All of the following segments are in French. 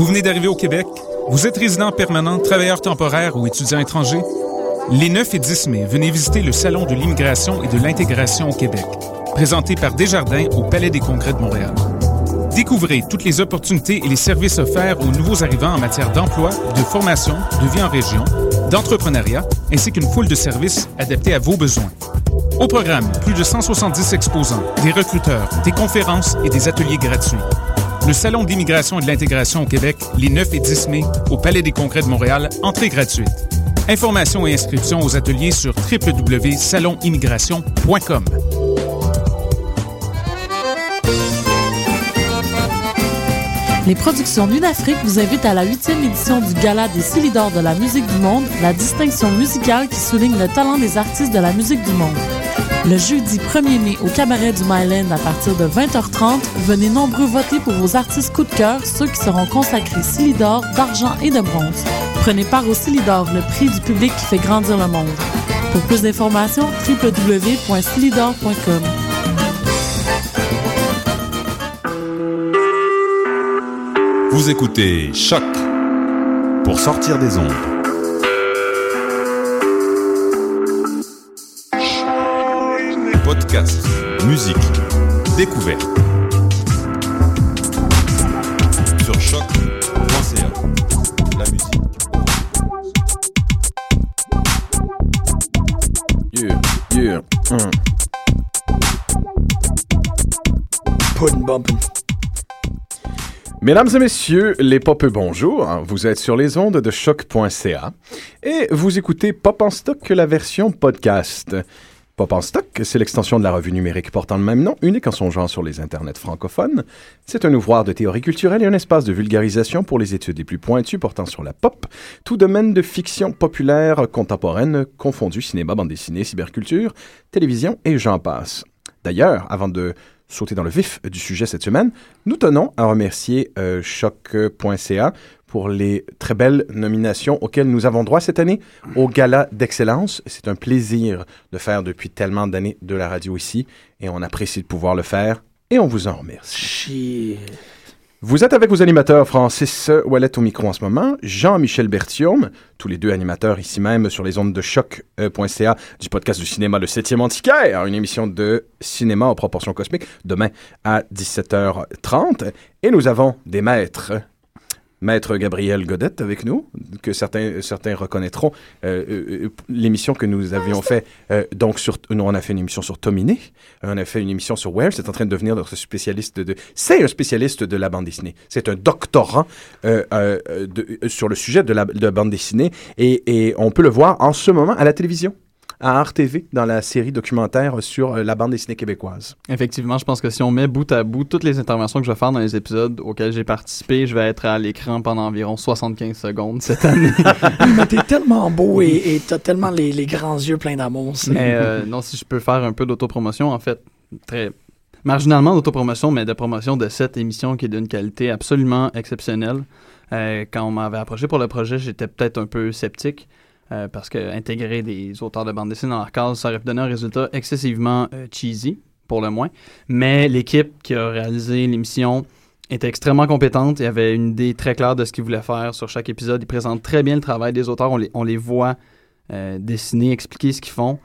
Vous venez d'arriver au Québec? Vous êtes résident permanent, travailleur temporaire ou étudiant étranger? Les 9 et 10 mai, venez visiter le Salon de l'immigration et de l'intégration au Québec, présenté par Desjardins au Palais des Congrès de Montréal. Découvrez toutes les opportunités et les services offerts aux nouveaux arrivants en matière d'emploi, de formation, de vie en région, d'entrepreneuriat, ainsi qu'une foule de services adaptés à vos besoins. Au programme, plus de 170 exposants, des recruteurs, des conférences et des ateliers gratuits. Le Salon de l'immigration et de l'intégration au Québec, les 9 et 10 mai, au Palais des Congrès de Montréal, entrée gratuite. Informations et inscriptions aux ateliers sur www.salonimmigration.com. Les productions Afrique vous invitent à la huitième édition du Gala des Silidors de la musique du monde, la distinction musicale qui souligne le talent des artistes de la musique du monde. Le jeudi 1er mai au cabaret du Myland à partir de 20h30, venez nombreux voter pour vos artistes coup de cœur, ceux qui seront consacrés Silidor, d'argent et de bronze. Prenez part au Silidor, le prix du public qui fait grandir le monde. Pour plus d'informations, www.silidor.com. Vous écoutez Choc pour sortir des ondes. Podcast, musique, découverte. Sur choc.ca. La musique. Yeah, yeah. Pudding bumping. Mesdames et messieurs, les popeux, bonjour. Vous êtes sur les ondes de choc.ca et vous écoutez Pop en stock, la version podcast. Pop en stock, c'est l'extension de la revue numérique portant le même nom, unique en son genre sur les internets francophones. C'est un ouvroir de théorie culturelle et un espace de vulgarisation pour les études les plus pointues portant sur la pop, tout domaine de fiction populaire contemporaine confondu cinéma, bande dessinée, cyberculture, télévision et j'en passe. D'ailleurs, avant de sauter dans le vif du sujet cette semaine, nous tenons à remercier euh, choc.ca pour les très belles nominations auxquelles nous avons droit cette année au Gala d'Excellence. C'est un plaisir de faire depuis tellement d'années de la radio ici et on apprécie de pouvoir le faire et on vous en remercie. Shit. Vous êtes avec vos animateurs Francis Ouellet au micro en ce moment, Jean-Michel Berthiaume, tous les deux animateurs ici même sur les ondes de choc.ca du podcast du cinéma Le 7e Antiquaire, une émission de cinéma en proportion cosmique, demain à 17h30. Et nous avons des maîtres. Maître Gabriel Godette avec nous, que certains, certains reconnaîtront. Euh, euh, L'émission que nous avions fait, euh, donc sur, nous, on a fait une émission sur Tominé, on a fait une émission sur Where, c'est en train de devenir notre spécialiste de... C'est un spécialiste de la bande dessinée. C'est un doctorant euh, euh, de- euh, sur le sujet de la, de la bande dessinée et, et on peut le voir en ce moment à la télévision, à RTV, dans la série documentaire sur euh, la bande dessinée québécoise. Effectivement, je pense que si on met bout à bout toutes les interventions que je vais faire dans les épisodes auxquels j'ai participé, je vais être à l'écran pendant environ 75 secondes cette année. Mais t'es tellement beau et et t'as tellement les, les grands yeux pleins d'amour. euh, non, si je peux faire un peu d'autopromotion, en fait, très marginalement d'autopromotion, mais de promotion de cette émission qui est d'une qualité absolument exceptionnelle. Euh, quand on m'avait approché pour le projet, j'étais peut-être un peu sceptique. Euh, parce que intégrer des auteurs de bande dessinée dans leur case, ça aurait donné un résultat excessivement euh, cheesy, pour le moins. Mais l'équipe qui a réalisé l'émission était extrêmement compétente. Y avait une idée très claire de ce qu'ils voulaient faire sur chaque épisode. Ils présentent très bien le travail des auteurs. On les, on les voit euh, dessiner, expliquer ce qu'ils font.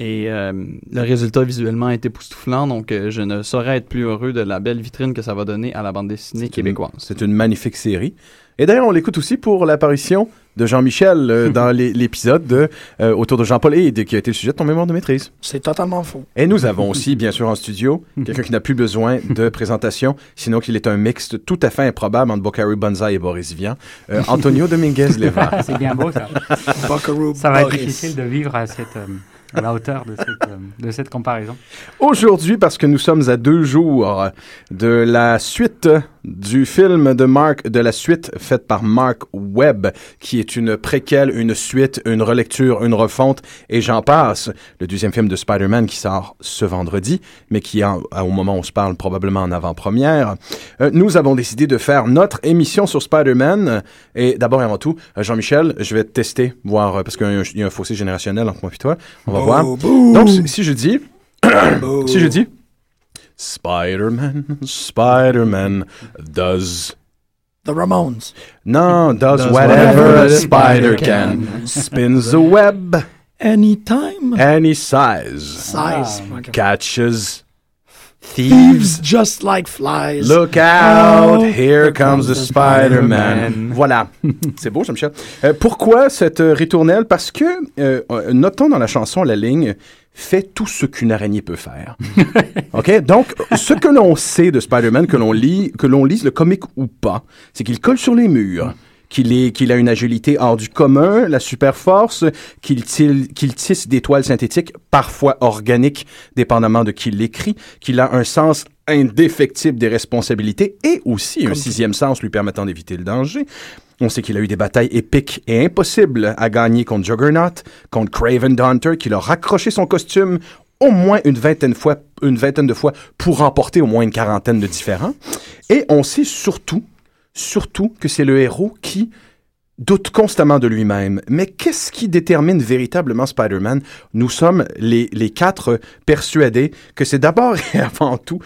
Et le résultat visuellement est époustouflant. Donc, je ne saurais être plus heureux de la belle vitrine que ça va donner à la bande dessinée québécoise. C'est une magnifique série. Et d'ailleurs, on l'écoute aussi pour l'apparition de Jean-Michel euh, dans l'épisode de, euh, autour de Jean-Paul Hyde, qui a été le sujet de ton mémoire de maîtrise. C'est totalement faux. Et nous avons aussi, bien sûr, en studio, quelqu'un qui n'a plus besoin de présentation, sinon qu'il est un mixte tout à fait improbable entre Bocari Banzai et Boris Vian, euh, Antonio Dominguez-Leva. C'est bien beau ça. Ça va être difficile de vivre à, cette, euh, à la hauteur de cette, euh, de cette comparaison. Aujourd'hui, parce que nous sommes à deux jours de la suite du film de Mark, de la suite faite par Mark Webb, qui est une préquelle, une suite, une relecture, une refonte, et j'en passe. Le deuxième film de Spider-Man qui sort ce vendredi, mais qui au moment où on se parle probablement en avant-première. Euh, nous avons décidé de faire notre émission sur Spider-Man. Et d'abord et avant tout, euh, Jean-Michel, je vais te tester, voir, parce qu'il y a un- fossé générationnel entre moi et toi. Voir. Donc, si- si je dis, si je dis Spider-Man, Spider-Man does The Ramones. Non, does, Does whatever whatever a spider can. can. Spins the web Anytime. any size. Size. Ok. Catches Thieves just like flies. Look out, Oh, here comes the Spider-Man. Voilà. C'est beau, Jean-Michel. Euh, pourquoi cette ritournelle? Parce que, euh, euh, notons dans la chanson la ligne « Fais tout ce qu'une araignée peut faire ». OK? Donc, ce que l'on sait de Spider-Man, que l'on lit, que l'on lise le comic ou pas, c'est qu'il colle sur les murs. Qu'il, est, qu'il a une agilité hors du commun, la super force, qu'il, tisse des toiles synthétiques, parfois organiques, dépendamment de qui l'écrit, qu'il a un sens indéfectible des responsabilités et aussi un sixième sens lui permettant d'éviter le danger. On sait qu'il a eu des batailles épiques et impossibles à gagner contre Juggernaut, contre Craven the Hunter, qu'il a raccroché son costume au moins une vingtaine, fois, une vingtaine de fois pour remporter au moins une quarantaine de différents. Et on sait surtout, surtout que c'est le héros qui doute constamment de lui-même. Mais qu'est-ce qui détermine véritablement Spider-Man? Nous sommes les, quatre persuadés que c'est d'abord et avant tout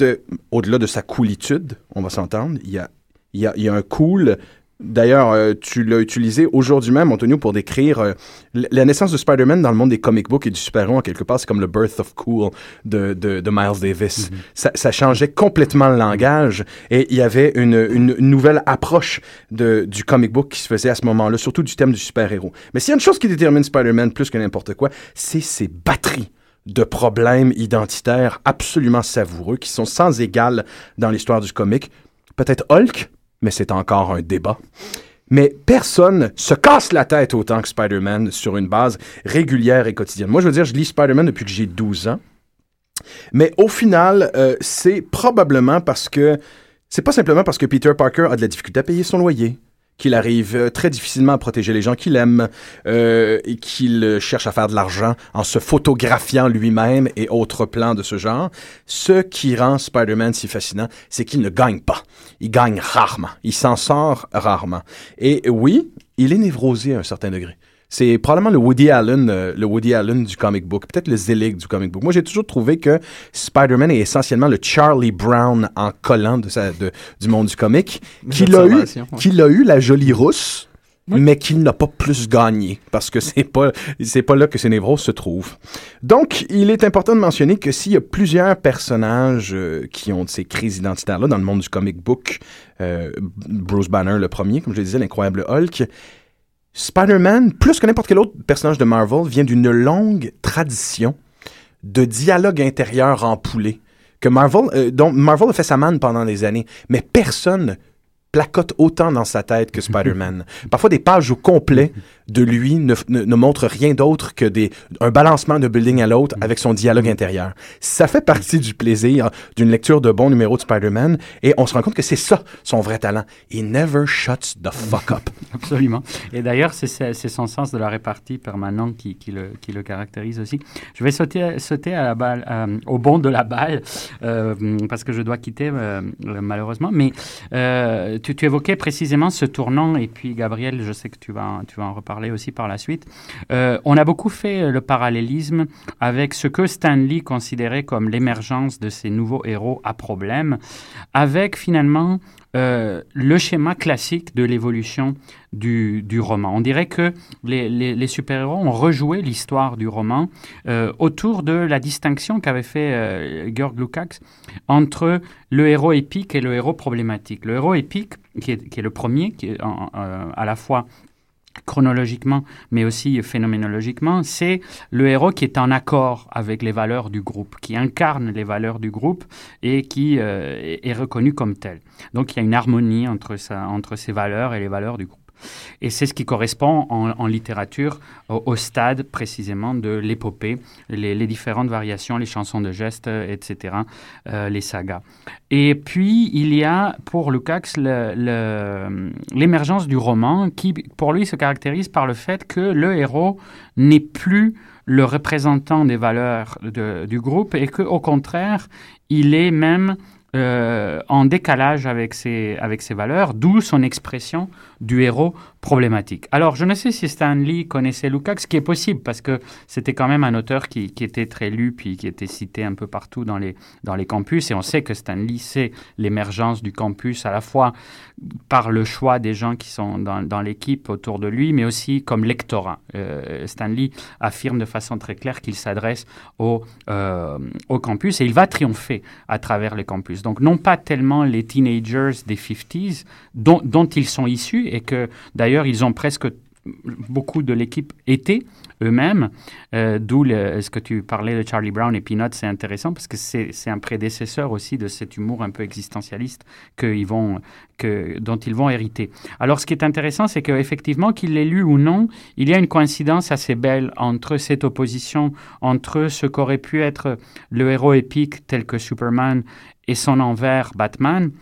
euh, au-delà de sa coolitude, on va s'entendre, y a, il y a un cool. D'ailleurs, euh, tu l'as utilisé aujourd'hui même, Antonio, pour décrire euh, la naissance de Spider-Man dans le monde des comic books et du super-héros. En quelque part, c'est comme le birth of cool de, de, de Miles Davis. ça, ça changeait complètement le langage et il y avait une, une nouvelle approche de, du comic book qui se faisait à ce moment-là, surtout du thème du super-héros. Mais s'il y a une chose qui détermine Spider-Man plus que n'importe quoi, c'est ses batteries de problèmes identitaires absolument savoureux qui sont sans égal dans l'histoire du comic. Peut-être Hulk, mais c'est encore un débat. Mais personne se casse la tête autant que Spider-Man sur une base régulière et quotidienne. Moi, je veux dire, je lis Spider-Man depuis que j'ai 12 ans. Mais au final, euh, c'est probablement parce que. C'est pas simplement parce que Peter Parker a de la difficulté à payer son loyer, qu'il arrive euh, très difficilement à protéger les gens qu'il aime, euh, et qu'il euh, cherche à faire de l'argent en se photographiant lui-même et autres plans de ce genre. Ce qui rend Spider-Man si fascinant, c'est qu'il ne gagne pas. Il gagne rarement. Il s'en sort rarement. Et oui, il est névrosé à un certain degré. C'est probablement le Woody Allen, euh, le Woody Allen du comic book, peut-être le Zelig du comic book. Moi, j'ai toujours trouvé que Spider-Man est essentiellement le Charlie Brown en collant de sa, de- du monde du comic, qu'il a eu, Observation, ouais. qu'il a eu la jolie rousse, mais qu'il n'a pas plus gagné parce que c'est pas, c'est pas là que ses névroses se trouvent. Donc, il est important de mentionner que s'il y a plusieurs personnages euh, qui ont ces crises identitaires-là dans le monde du comic book, euh, Bruce Banner le premier, comme je le disais, l'incroyable Hulk, Spider-Man, plus que n'importe quel autre personnage de Marvel, vient d'une longue tradition de dialogue intérieur empoulé. Que Marvel, euh, dont Marvel a fait sa manne pendant des années, mais personne placote autant dans sa tête que Spider-Man. Parfois, des pages au complet de lui ne, ne, ne montrent rien d'autre que des, un balancement de building à l'autre avec son dialogue intérieur. Ça fait partie du plaisir d'une lecture de bons numéros de Spider-Man et on se rend compte que c'est ça son vrai talent. He never shuts the fuck up. Absolument. Et d'ailleurs, c'est son sens de la répartie permanente qui, qui le, qui le caractérise aussi. Je vais sauter, sauter à la balle, euh, au bond de la balle, euh, parce que je dois quitter euh, malheureusement. Mais tu, évoquais précisément ce tournant, et puis Gabriel, je sais que tu vas, tu vas en reparler aussi par la suite. Euh, on a beaucoup fait le parallélisme avec ce que Stan Lee considérait comme l'émergence de ces nouveaux héros à problème, avec finalement euh, le schéma classique de l'évolution du, du roman. On dirait que les, les- les super-héros ont rejoué l'histoire du roman euh, autour de la distinction qu'avait fait euh, Georg Lukács entre le héros épique et le héros problématique. Le héros épique, qui est, qui est le premier, qui est en- euh, à la fois chronologiquement, mais aussi phénoménologiquement, c'est le héros qui est en accord avec les valeurs du groupe, qui incarne les valeurs du groupe et qui euh, est reconnu comme tel. Donc il y a une harmonie entre, ça, entre ces valeurs et les valeurs du groupe. Et c'est ce qui correspond en, littérature au, stade précisément de l'épopée, les, différentes variations, les chansons de gestes, euh, etc., euh, les sagas. Et puis, il y a pour Lukács l'émergence du roman qui, pour lui, se caractérise par le fait que le héros n'est plus le représentant des valeurs du groupe et qu'au contraire, il est même euh, en décalage avec ses valeurs, d'où son expression du héros problématique. Alors, je ne sais si Stan Lee connaissait Lukács, ce qui est possible, parce que c'était quand même un auteur qui, était très lu, puis qui était cité un peu partout dans les, campus, et on sait que Stan Lee, c'est l'émergence du campus, à la fois par le choix des gens qui sont dans, l'équipe autour de lui, mais aussi comme lectorat. Euh, Stan Lee affirme de façon très claire qu'il s'adresse au, euh, au campus, et il va triompher à travers les campus. Donc, non pas tellement les teenagers des 50s, dont, dont ils sont issus, et que d'ailleurs, ils ont presque beaucoup de l'équipe étaient eux-mêmes, euh, d'où ce que tu parlais de Charlie Brown et Peanuts, c'est intéressant parce que c'est un prédécesseur aussi de cet humour un peu existentialiste ils vont, que, dont ils vont hériter. Alors ce qui est intéressant, c'est qu'effectivement, qu'il l'ait lu ou non, il y a une coïncidence assez belle entre cette opposition, entre ce qu'aurait pu être le héros épique tel que Superman et son envers Batman,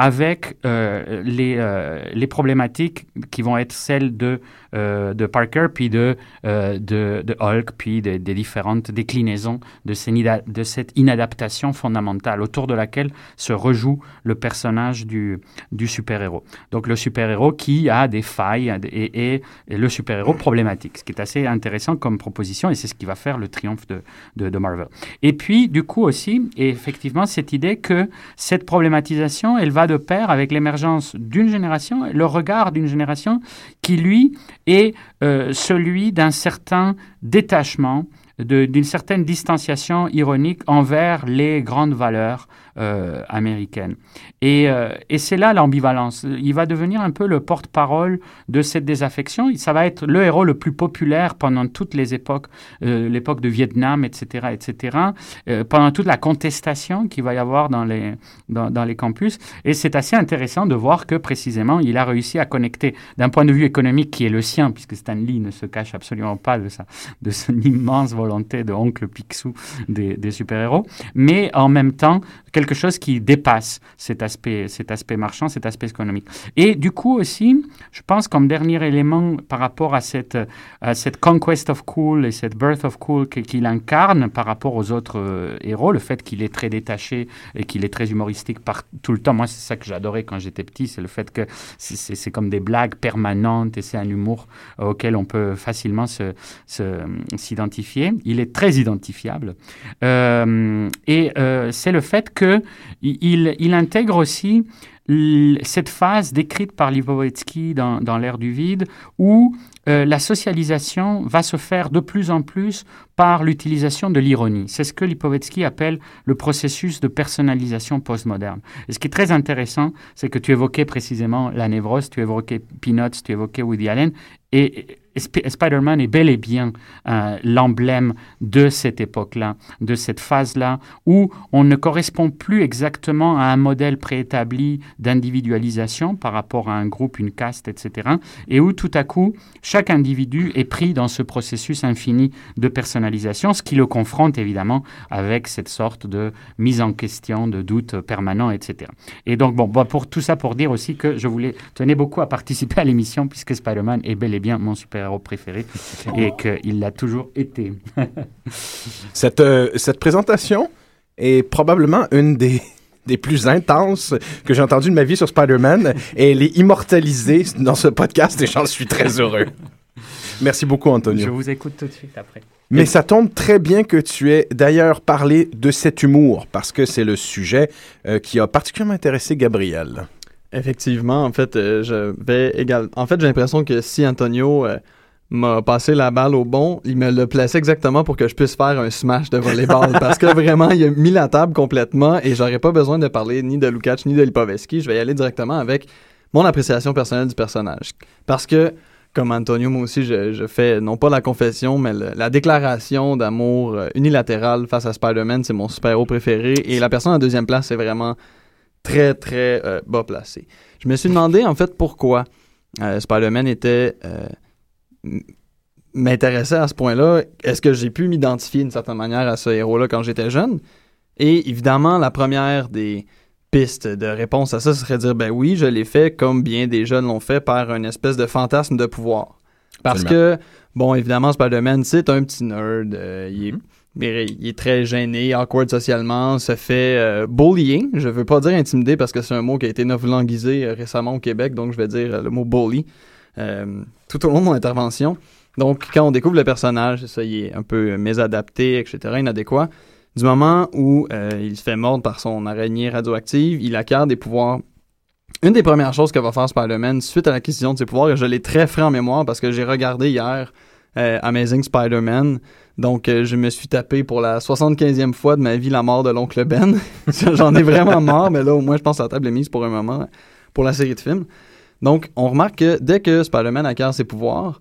avec euh, les, euh, les, problématiques qui vont être celles de, euh, de Parker, puis de, de, Hulk, puis des différentes déclinaisons de, cette inadaptation fondamentale autour de laquelle se rejoue le personnage du, du super-héros. Donc le super-héros qui a des failles et, et, le super-héros problématique, ce qui est assez intéressant comme proposition et c'est ce qui va faire le triomphe de, de, de Marvel. Et puis du coup aussi, effectivement, cette idée que cette problématisation, elle va de pair avec l'émergence d'une génération, le regard d'une génération qui, lui, est euh, celui d'un certain détachement, d'une certaine distanciation ironique envers les grandes valeurs euh, américaine. Et, euh, et c'est là l'ambivalence. Il va devenir un peu le porte-parole de cette désaffection. Ça va être le héros le plus populaire pendant toutes les époques, euh, l'époque de Vietnam, etc., etc., pendant toute la contestation qu'il va y avoir dans les, dans, les campus. Et c'est assez intéressant de voir que précisément, il a réussi à connecter d'un point de vue économique qui est le sien, puisque Stan Lee ne se cache absolument pas de, ça, de son immense volonté de oncle Picsou des, super-héros, mais en même temps, quelque chose qui dépasse cet aspect, cet aspect marchand, cet aspect économique. Et du coup aussi, je pense comme dernier élément par rapport à cette, à cette conquest of cool et cette birth of cool qu'il incarne par rapport aux autres euh, héros, le fait qu'il est très détaché et qu'il est très humoristique tout le temps. Moi, c'est ça que j'adorais quand j'étais petit, c'est le fait que c'est comme des blagues permanentes et c'est un humour auquel on peut facilement s'identifier. Il est très identifiable. Euh, et euh, c'est le fait que il, intègre aussi cette phase décrite par Lipovetsky dans, l'ère du vide, où euh, la socialisation va se faire de plus en plus par l'utilisation de l'ironie. C'est ce que Lipovetsky appelle le processus de personnalisation postmoderne. Et ce qui est très intéressant, c'est que tu évoquais précisément la névrose, tu évoquais Peanuts, tu évoquais Woody Allen, et Spider-Man est bel et bien euh, l'emblème de cette époque-là, de cette phase-là, où on ne correspond plus exactement à un modèle préétabli d'individualisation par rapport à un groupe, une caste, etc., et où tout à coup, chaque individu est pris dans ce processus infini de personnalisation, ce qui le confronte évidemment avec cette sorte de mise en question, de doute permanent, etc. Et donc, bon, pour tout ça, pour dire aussi que je voulais tenais beaucoup à participer à l'émission, puisque Spider-Man est bel et bien mon super héros préféré et qu'il l'a toujours été. cette, euh, cette présentation est probablement une des, des plus intenses que j'ai entendues de ma vie sur Spider-Man et elle est immortalisée dans ce podcast et j'en suis très heureux. Merci beaucoup, Antonio. Je vous écoute tout de suite après. Mais ça tombe très bien que tu aies d'ailleurs parlé de cet humour, parce que c'est le sujet euh, qui a particulièrement intéressé Gabriel. Effectivement, en fait, euh, je vais. En fait, j'ai l'impression que si Antonio m'a passé la balle au bon, il me l'a placé exactement pour que je puisse faire un smash de volleyball parce que vraiment il a mis la table complètement et j'aurais pas besoin de parler ni de Lukács ni de Lipovetsky, je vais y aller directement avec mon appréciation personnelle du personnage parce que comme Antonio, moi aussi, je, fais non pas la confession, mais la déclaration d'amour euh, unilatérale face à Spider-Man, c'est mon super-héros préféré. Et la personne en deuxième place, c'est vraiment très, très euh, bas placé. Je me suis demandé, en fait, pourquoi euh, Spider-Man était m'intéressait à ce point-là. Est-ce que j'ai pu m'identifier d'une certaine manière à ce héros-là quand j'étais jeune? Et évidemment, la première des pistes de réponse à ça, ce serait de dire, ben oui, je l'ai fait comme bien des jeunes l'ont fait par une espèce de fantasme de pouvoir. Parce que, bon, évidemment, Spider-Man, c'est un petit nerd. Euh, il, est, mm-hmm. Il, est, très gêné, awkward socialement, se fait euh, bullying. Je veux pas dire intimider parce que c'est un mot qui a été neuf languisé euh, récemment au Québec, donc je vais dire le mot bully. euh, tout au long de mon intervention. Donc, quand on découvre le personnage, ça, il est un peu mésadapté, etc., inadéquat. Du moment où euh, il se fait mordre par son araignée radioactive, il acquiert des pouvoirs. Une des premières choses que va faire Spider-Man suite à l'acquisition de ses pouvoirs, et je l'ai très frais en mémoire parce que j'ai regardé hier euh, Amazing Spider-Man. Donc, euh, je me suis tapé pour la 75e fois de ma vie la mort de l'oncle Ben. J'en ai vraiment marre, mais là, au moins, je pense que la table est mise pour un moment pour la série de films. Donc, on remarque que dès que Spider-Man acquiert ses pouvoirs,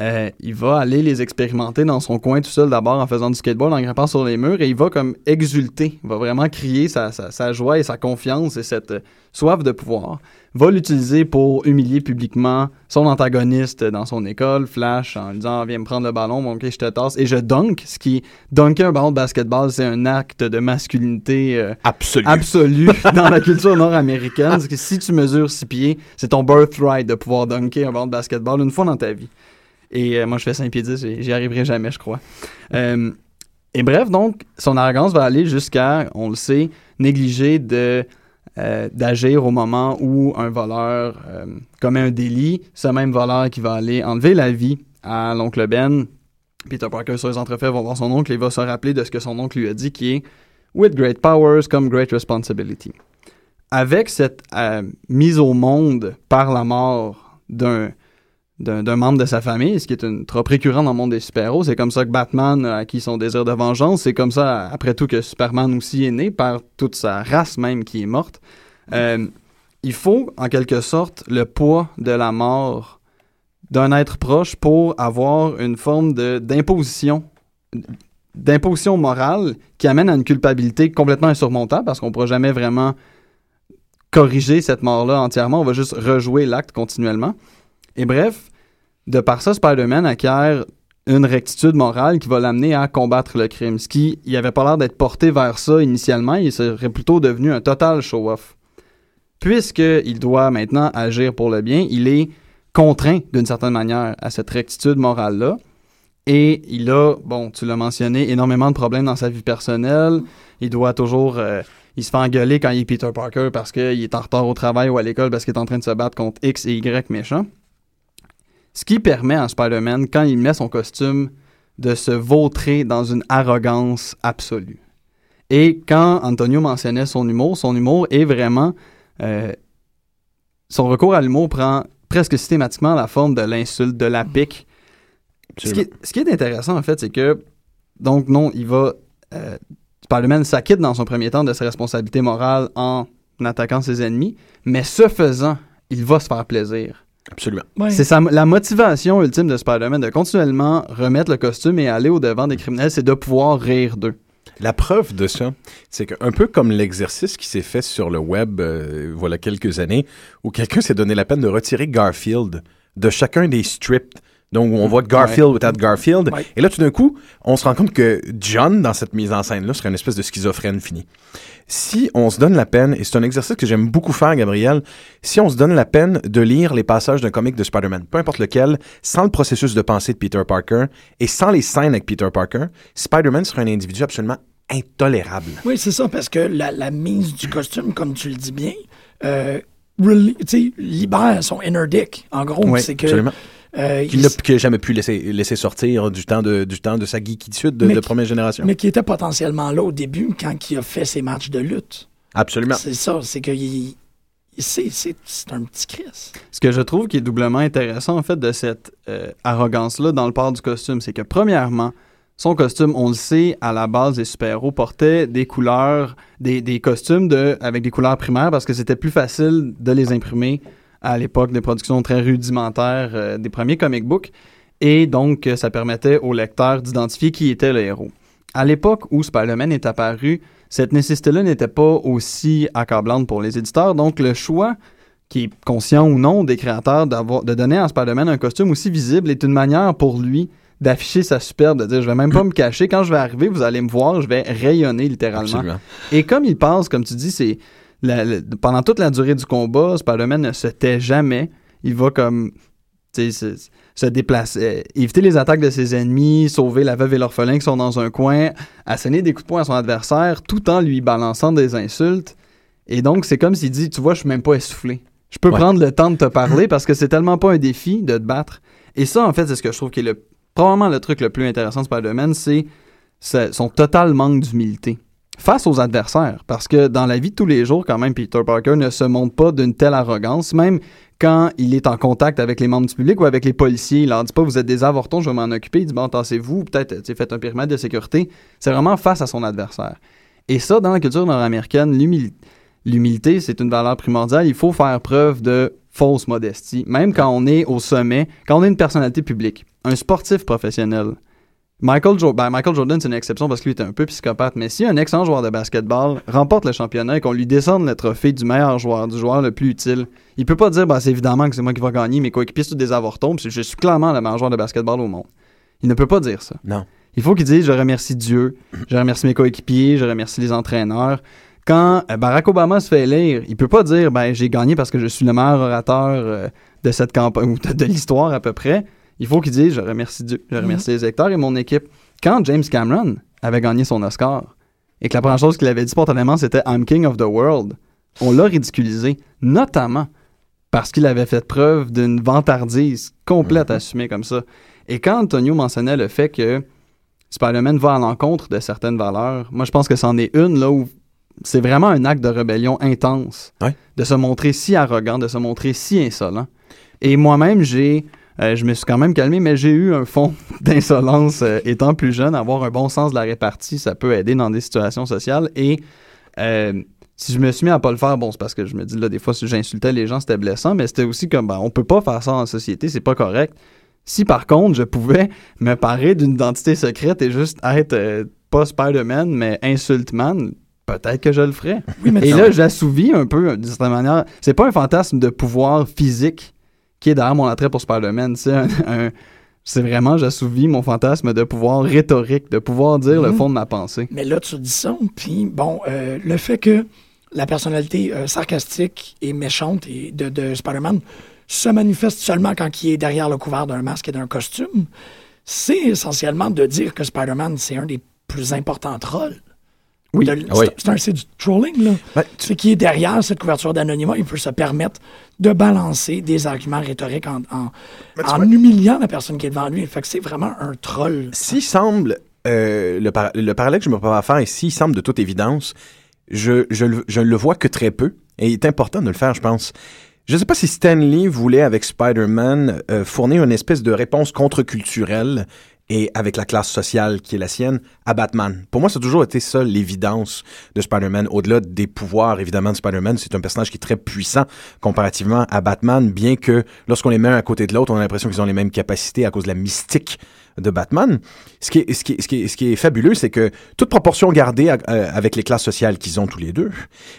euh, il va aller les expérimenter dans son coin tout seul d'abord en faisant du skateboard, en grimpant sur les murs, et il va comme exulter, il va vraiment crier sa, joie et sa confiance et cette soif de pouvoir. Va l'utiliser pour humilier publiquement son antagoniste dans son école, Flash, en lui disant Viens me prendre le ballon, mon ok, je te tasse. Et je dunk, ce qui. Dunker un ballon de basketball, c'est un acte de masculinité euh, Absolu. absolu dans la culture nord-américaine. Parce que si tu mesures six pieds, c'est ton birthright de pouvoir dunker un ballon de basketball une fois dans ta vie. Et euh, moi, je fais 5 pieds 10, j'y- j'y arriverai jamais, je crois. Euh, et bref, donc, son arrogance va aller jusqu'à, on le sait, négliger de euh, d'agir au moment où un voleur euh, commet un délit. Ce même voleur qui va aller enlever la vie à l'oncle Ben. Peter Parker, sur les entrefaits, va voir son oncle et va se rappeler de ce que son oncle lui a dit, qui est « With great powers come great responsibility ». Avec cette euh, mise au monde par la mort d'un d'un membre de sa famille, ce qui est une trop récurrent dans le monde des super-héros. C'est comme ça que Batman a acquis son désir de vengeance. C'est comme ça, après tout, que Superman aussi est né, par toute sa race même qui est morte. Euh, il faut, en quelque sorte, le poids de la mort d'un être proche pour avoir une forme d'imposition d'imposition morale qui amène à une culpabilité complètement insurmontable parce qu'on ne pourra jamais vraiment corriger cette mort-là entièrement. On va juste rejouer l'acte continuellement. Et bref, de par ça, Spider-Man acquiert une rectitude morale qui va l'amener à combattre le crime. Ce qui, il pas l'air d'être porté vers ça initialement, il serait plutôt devenu un total show-off. Puisqu'il doit maintenant agir pour le bien, il est contraint d'une certaine manière à cette rectitude morale-là. Et il a, bon, tu l'as mentionné, énormément de problèmes dans sa vie personnelle. Il doit toujours euh, il se fait engueuler quand il est Peter Parker parce qu'il est en retard au travail ou à l'école parce qu'il est en train de se battre contre X et Y méchants. Ce qui permet à Spider-Man, quand il met son costume, de se vautrer dans une arrogance absolue. Et quand Antonio mentionnait son humour, son humour est vraiment... euh, son recours à l'humour prend presque systématiquement la forme de l'insulte, de la pique. Ce qui, est, intéressant, en fait, c'est que, donc, non, il va. Euh, Spider-Man s'acquitte dans son premier temps de ses responsabilités morales en attaquant ses ennemis, mais ce faisant, il va se faire plaisir. Absolument. Ouais. C'est la motivation ultime de Spider-Man de continuellement remettre le costume et aller au-devant des criminels, c'est de pouvoir rire d'eux. La preuve de ça, c'est qu'un peu comme l'exercice qui s'est fait sur le web euh, voilà quelques années, où quelqu'un s'est donné la peine de retirer Garfield de chacun des strips. Donc, on voit Garfield without Garfield. Ouais. Et là, tout d'un coup, on se rend compte que John, dans cette mise en scène-là, serait une espèce de schizophrène fini. Si on se donne la peine, et c'est un exercice que j'aime beaucoup faire, Gabriel, si on se donne la peine de lire les passages d'un comic de Spider-Man, peu importe lequel, sans le processus de pensée de Peter Parker et sans les scènes avec Peter Parker, Spider-Man serait un individu absolument intolérable. Oui, c'est ça, parce que la, la mise du costume, comme tu le dis bien, euh, libère son inner dick. En gros, Oui, c'est que. absolument. Euh, Qu'il il n'a qu'il jamais pu laisser, laisser sortir du temps de, du temps de sa geekitude de, première génération. mais qui était potentiellement là au début quand il a fait ses matchs de lutte. Absolument. C'est ça, c'est que il- il- c'est c'est- c'est un petit Chris. Ce que je trouve qui est doublement intéressant, en fait, de cette euh, arrogance-là dans le port du costume, c'est que, premièrement, son costume, on le sait, à la base, les super-héros portaient des couleurs, des, des costumes de, avec des couleurs primaires parce que c'était plus facile de les imprimer à l'époque des productions très rudimentaires euh, des premiers comic books. Et donc, euh, ça permettait au lecteur d'identifier qui était le héros. À l'époque où Spider-Man est apparu, cette nécessité-là n'était pas aussi accablante pour les éditeurs. Donc, le choix qui est conscient ou non des créateurs de donner à Spider-Man un costume aussi visible est une manière pour lui d'afficher sa superbe, de dire je vais même pas me cacher, quand je vais arriver, vous allez me voir, je vais rayonner littéralement. Absolument. Et comme il pense, comme tu dis, c'est la- la- pendant toute la durée du combat, Spider-Man ne se tait jamais. Il va comme se, se déplacer, euh, éviter les attaques de ses ennemis, sauver la veuve et l'orphelin qui sont dans un coin, asséner des coups de poing à son adversaire, tout en lui balançant des insultes. Et donc, c'est comme s'il dit, tu vois, je suis même pas essoufflé. Je peux Ouais. prendre le temps de te parler parce que c'est tellement pas un défi de te battre. Et ça, en fait, c'est ce que je trouve qui est le, probablement le truc le plus intéressant de Spider-Man, c'est ce- son total manque d'humilité face aux adversaires. Parce que dans la vie de tous les jours, quand même, Peter Parker ne se montre pas d'une telle arrogance, même quand il est en contact avec les membres du public ou avec les policiers. Il leur dit pas, vous êtes des avortons, je vais m'en occuper. Il dit, bon, tassez-vous, peut-être, faites un périmètre de sécurité. C'est vraiment face à son adversaire. Et ça, dans la culture nord-américaine, l'humilité, c'est une valeur primordiale. Il faut faire preuve de fausse modestie, même quand on est au sommet, quand on est une personnalité publique, un sportif professionnel. Michael, Jo- ben, Michael Jordan, c'est une exception parce que lui était un peu psychopathe, mais si un excellent joueur de basketball remporte le championnat et qu'on lui descende le trophée du meilleur joueur, du joueur le plus utile, il peut pas dire, ben, c'est évidemment que c'est moi qui vais gagner, mes coéquipiers sont des avortons, puis je suis clairement le meilleur joueur de basketball au monde. Il ne peut pas dire ça. Non. Il faut qu'il dise je remercie Dieu, je remercie mes coéquipiers, je remercie les entraîneurs. Quand euh, Barack Obama se fait élire, il peut pas dire ben j'ai gagné parce que je suis le meilleur orateur euh, de cette campagne ou de, de l'histoire à peu près. Il faut qu'il dise je remercie Dieu, je remercie les électeurs et mon équipe. Quand James Cameron avait gagné son Oscar et que la première chose qu'il avait dit spontanément c'était I'm king of the world, on l'a ridiculisé, notamment parce qu'il avait fait preuve d'une vantardise complète assumée comme ça. Et quand Antonio mentionnait le fait que Spider-Man va à l'encontre de certaines valeurs, moi je pense que c'en est une là où c'est vraiment un acte de rébellion intense Ouais. de se montrer si arrogant, de se montrer si insolent. Et moi-même, j'ai, euh, je me suis quand même calmé, mais j'ai eu un fond d'insolence euh, étant plus jeune. Avoir un bon sens de la répartie, ça peut aider dans des situations sociales. Et euh, si je me suis mis à pas le faire, bon, c'est parce que je me dis là, des fois, si j'insultais les gens, c'était blessant, mais c'était aussi comme, ben, on peut pas faire ça en société, c'est pas correct. Si par contre, je pouvais me parer d'une identité secrète et juste être pas Spider-Man, mais Insultman, peut-être que je le ferais. Oui, mais Et là, j'assouvis un peu, d'une certaine manière. C'est pas un fantasme de pouvoir physique qui est derrière mon attrait pour Spider-Man. C'est un- un- c'est vraiment, j'assouvis mon fantasme de pouvoir rhétorique, de pouvoir dire le Mhm. fond de ma pensée. Mais là, tu dis ça, puis bon, euh, le fait que la personnalité euh, sarcastique et méchante et de, de Spider-Man se manifeste seulement quand il est derrière le couvert d'un masque et d'un costume, c'est essentiellement de dire que Spider-Man, c'est un des plus importants trolls. Oui. Ah oui. c'est- C'est un c'est du trolling, là. Ben, C'est qui est derrière cette couverture d'anonymat, il peut se permettre de balancer des arguments rhétoriques en, en, Mais tu en vois- humiliant la personne qui est devant lui. Fait que c'est vraiment un troll. S'il semble, euh, le, par- le parallèle que je me prépare à faire, et s'il semble de toute évidence, je, je, le- je ne le vois que très peu, et il est important de le faire, je pense. Je ne sais pas si Stan Lee voulait, avec Spider-Man, euh, fournir une espèce de réponse contre-culturelle et avec la classe sociale qui est la sienne à Batman. Pour moi, ça a toujours été ça l'évidence de Spider-Man. Au-delà des pouvoirs, évidemment, de Spider-Man, c'est un personnage qui est très puissant comparativement à Batman, bien que lorsqu'on les met un à côté de l'autre, on a l'impression qu'ils ont les mêmes capacités à cause de la mystique de Batman. Ce qui est, fabuleux, c'est que toute proportion gardée euh, avec les classes sociales qu'ils ont tous les deux,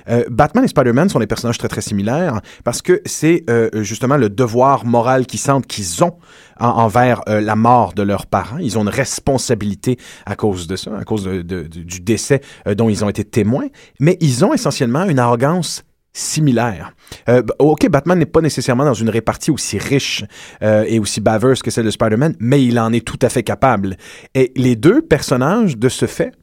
euh, Batman et Spider-Man sont des personnages très très similaires parce que c'est euh, justement le devoir moral qu'ils sentent qu'ils ont en- envers la mort de leurs parents. Ils ont une responsabilité à cause de ça, à cause du décès dont ils ont été témoins, mais ils ont essentiellement une arrogance similaire. Euh, ok, Batman n'est pas nécessairement dans une répartie aussi riche euh, et aussi baveuse que celle de Spider-Man, mais il en est tout à fait capable. Et les deux personnages, de ce fait,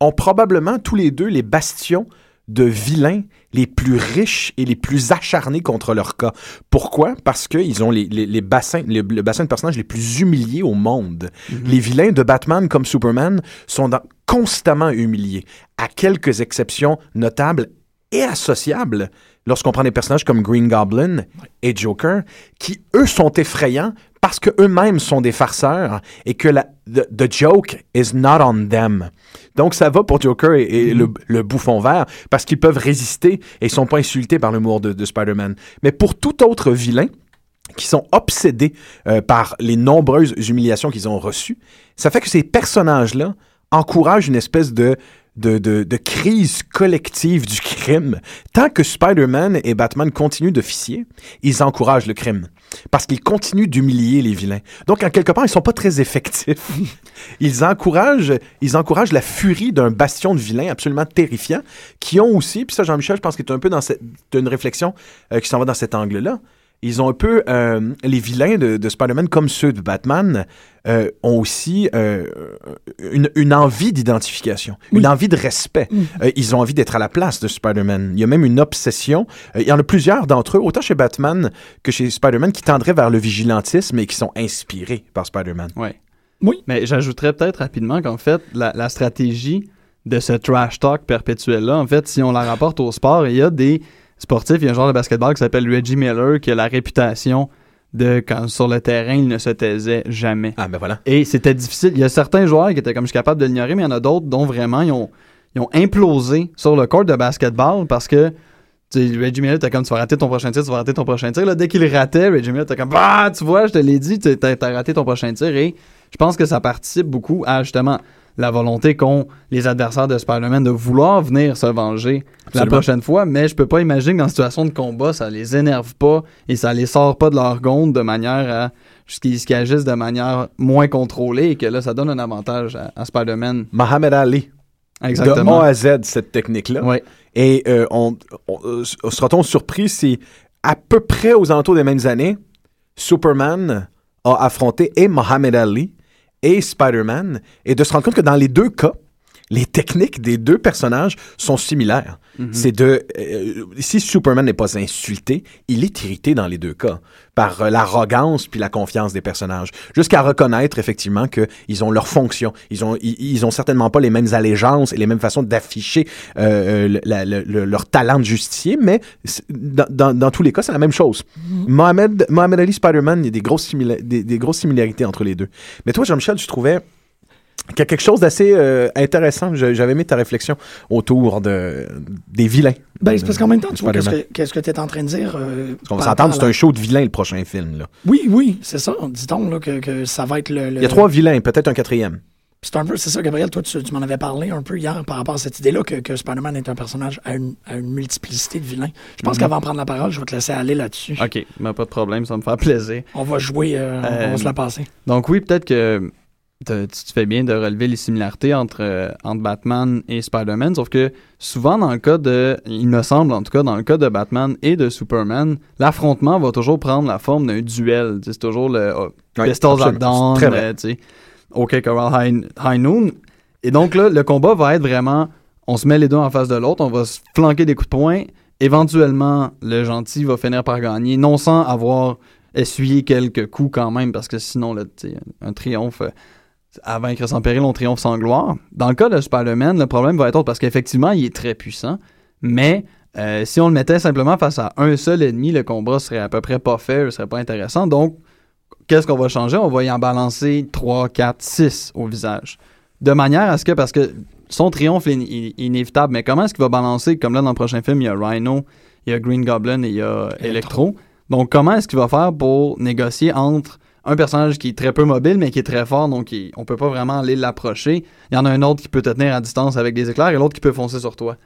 ont probablement tous les deux les bastions de vilains les plus riches et les plus acharnés contre leur cas. Pourquoi? Parce qu'ils ont les, les- les bassins, le, le bassin de personnages les plus humiliés au monde. Les vilains de Batman comme Superman sont dans- constamment humiliés, à quelques exceptions notables et associables lorsqu'on prend des personnages comme Green Goblin et Joker, qui eux sont effrayants parce que eux-mêmes sont des farceurs et que la the, joke is not on them. Donc ça va pour Joker et, le, bouffon vert parce qu'ils peuvent résister et ils sont pas insultés par l'humour de, de Spider-Man. Mais pour tout autre vilain qui sont obsédés euh, par les nombreuses humiliations qu'ils ont reçues, ça fait que ces personnages-là encouragent une espèce de de, de, de crise collective du crime. Tant que Spider-Man et Batman continuent d'officier, ils encouragent le crime. Parce qu'ils continuent d'humilier les vilains. Donc, en quelque part, ils sont pas très effectifs. Ils encouragent, ils encouragent la furie d'un bastion de vilains absolument terrifiant, qui ont aussi, puis ça, Jean-Michel, je pense que tu es un peu dans cette, une réflexion euh, qui s'en va dans cet angle-là, ils ont un peu euh, les vilains de, de Spider-Man comme ceux de Batman euh, ont aussi euh, une, une envie d'identification, Oui. une envie de respect. Mm. Euh, ils ont envie d'être à la place de Spider-Man. Il y a même une obsession. Euh, il y en a plusieurs d'entre eux, autant chez Batman que chez Spider-Man, qui tendraient vers le vigilantisme et qui sont inspirés par Spider-Man. Ouais. Oui. Mais j'ajouterais peut-être rapidement qu'en fait, la, la stratégie de ce trash talk perpétuel-là, en fait, si on la rapporte au sport, il y a des sportifs, il y a un joueur de basketball qui s'appelle Reggie Miller qui a la réputation de quand sur le terrain, il ne se taisait jamais. Ah, ben voilà. Et c'était difficile. Il y a certains joueurs qui étaient comme je suis capable de l'ignorer, mais il y en a d'autres dont vraiment ils ont, ils ont implosé sur le court de basketball parce que Reggie Miller était comme tu vas rater ton prochain tir, tu vas rater ton prochain tir. Là, dès qu'il ratait, Reggie Miller était comme Bah, tu vois, je te l'ai dit, tu t'as, t'as raté ton prochain tir. Et je pense que ça participe beaucoup à justement la volonté qu'ont les adversaires de Spider-Man de vouloir venir se venger la prochaine fois, mais je peux pas imaginer que dans une situation de combat, ça les énerve pas et ça les sort pas de leur gonde de manière à ce qu'ils agissent de manière moins contrôlée et que là, ça donne un avantage à, à Spider-Man. Mohamed Ali. Exactement. De A à Z, cette technique-là. Et euh, on, on- euh, sera-t-on surpris si, à peu près aux alentours des mêmes années, Superman a affronté et Mohamed Ali et Spider-Man, et de se rendre compte que dans les deux cas, les techniques des deux personnages sont similaires. C'est de euh, si Superman n'est pas insulté, il est irrité dans les deux cas par euh, l'arrogance puis la confiance des personnages, jusqu'à reconnaître effectivement que ils ont leur fonction, ils ont ils, ils ont certainement pas les mêmes allégeances et les mêmes façons d'afficher euh, le- la- le- le- leur talent de justicier, mais dans, dans, dans tous les cas c'est la même chose. Mohamed Mohamed Ali Spider-Man, il y a des grosses des, des grosses similarités entre les deux. Mais toi Jean-Michel, tu trouvais qu'il y a quelque chose d'assez euh, intéressant. J'avais mis ta réflexion autour de, des vilains. Ben, c'est parce qu'en même temps, tu vois, qu'est-ce que, qu'est-ce que tu es en train de dire? euh, On va par s'entendre, rapport c'est un show de vilains, le prochain film. Là. Oui, oui, c'est ça. Dit-on que, que ça va être le. le- Il y a trois vilains, peut-être un quatrième. C'est un peu, c'est ça, Gabriel, toi, tu, tu m'en avais parlé un peu hier par rapport à cette idée-là que, que Spider-Man est un personnage à une, à une multiplicité de vilains. Je pense Mhm. qu'avant de prendre la parole, je vais te laisser aller là-dessus. OK, ben, pas de problème, ça va me faire plaisir. On va jouer, euh, on Euh, va se la passer. Donc oui, peut-être que tu te fais bien de relever les similarités entre, euh, entre Batman et Spider-Man, sauf que souvent dans le cas de, il me semble en tout cas dans le cas de Batman et de Superman, l'affrontement va toujours prendre la forme d'un duel. C'est toujours le oh, Pistols at. Dawn, euh, OK Coral High, High Noon. Et donc là, le combat va être vraiment, on se met les deux en face de l'autre, on va se flanquer des coups de poing. Éventuellement, le gentil va finir par gagner, non sans avoir essuyé quelques coups quand même, parce que sinon, là, un triomphe, euh, à vaincre sans péril, on triomphe sans gloire. Dans le cas de Spider-Man, le problème va être autre, parce qu'effectivement, il est très puissant, mais euh, si on le mettait simplement face à un seul ennemi, le combat serait à peu près pas fait, serait pas intéressant. Donc, qu'est-ce qu'on va changer? On va y en balancer 3, 4, 6 au visage. De manière à ce que, parce que son triomphe est, in- est inévitable, mais comment est-ce qu'il va balancer, comme là dans le prochain film, il y a Rhino, il y a Green Goblin et il y a Electro. Donc, comment est-ce qu'il va faire pour négocier entre un personnage qui est très peu mobile, mais qui est très fort, donc il- on peut pas vraiment aller l'approcher. Il y en a un autre qui peut te tenir à distance avec des éclairs et l'autre qui peut foncer sur toi.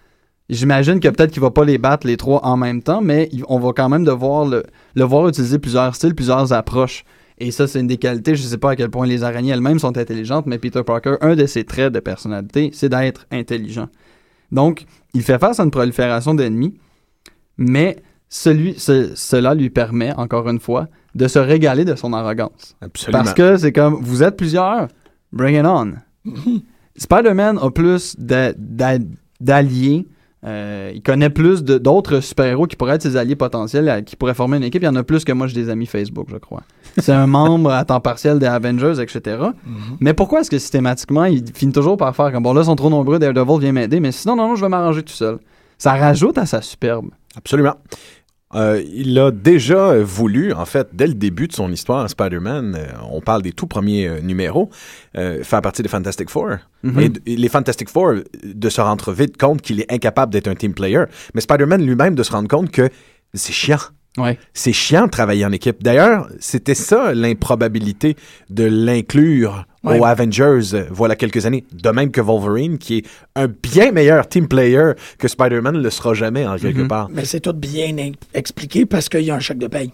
J'imagine que peut-être qu'il va pas les battre les trois en même temps, mais on va quand même devoir le, voir utiliser plusieurs styles, plusieurs approches. Et ça, c'est une des qualités. Je sais pas à quel point les araignées elles-mêmes sont intelligentes, mais Peter Parker, un de ses traits de personnalité, c'est d'être intelligent. Donc, il fait face à une prolifération d'ennemis, mais celui, ce- cela lui permet, encore une fois, de se régaler de son arrogance. Absolument. Parce que c'est comme, vous êtes plusieurs, bring it on. Spider-Man a plus d'a- d'a- d'alliés. euh, il connaît plus d'autres super-héros qui pourraient être ses alliés potentiels, euh, qui pourraient former une équipe. Il y en a plus que moi, j'ai des amis Facebook, je crois. C'est un membre à temps partiel des Avengers, etc. Mais pourquoi est-ce que systématiquement, il finit toujours par faire comme bon, là, ils sont trop nombreux, Daredevil vient m'aider, mais sinon, non, non, je vais m'arranger tout seul. Ça rajoute à sa superbe. Absolument. Euh, il a déjà voulu, en fait, dès le début de son histoire, Spider-Man, euh, on parle des tout premiers euh, numéros, faire partie des Fantastic Four. Mhm. Et, les Fantastic Four, de se rendre vite compte qu'il est incapable d'être un team player. Mais Spider-Man lui-même de se rendre compte que c'est chiant. Ouais. C'est chiant de travailler en équipe. D'ailleurs, c'était ça l'improbabilité de l'inclure Ouais. aux Avengers euh, voilà quelques années. De même que Wolverine, qui est un bien meilleur team player que Spider-Man ne le sera jamais en quelque Mhm. part. Mais c'est tout bien expliqué parce qu'il y a un chèque de paye.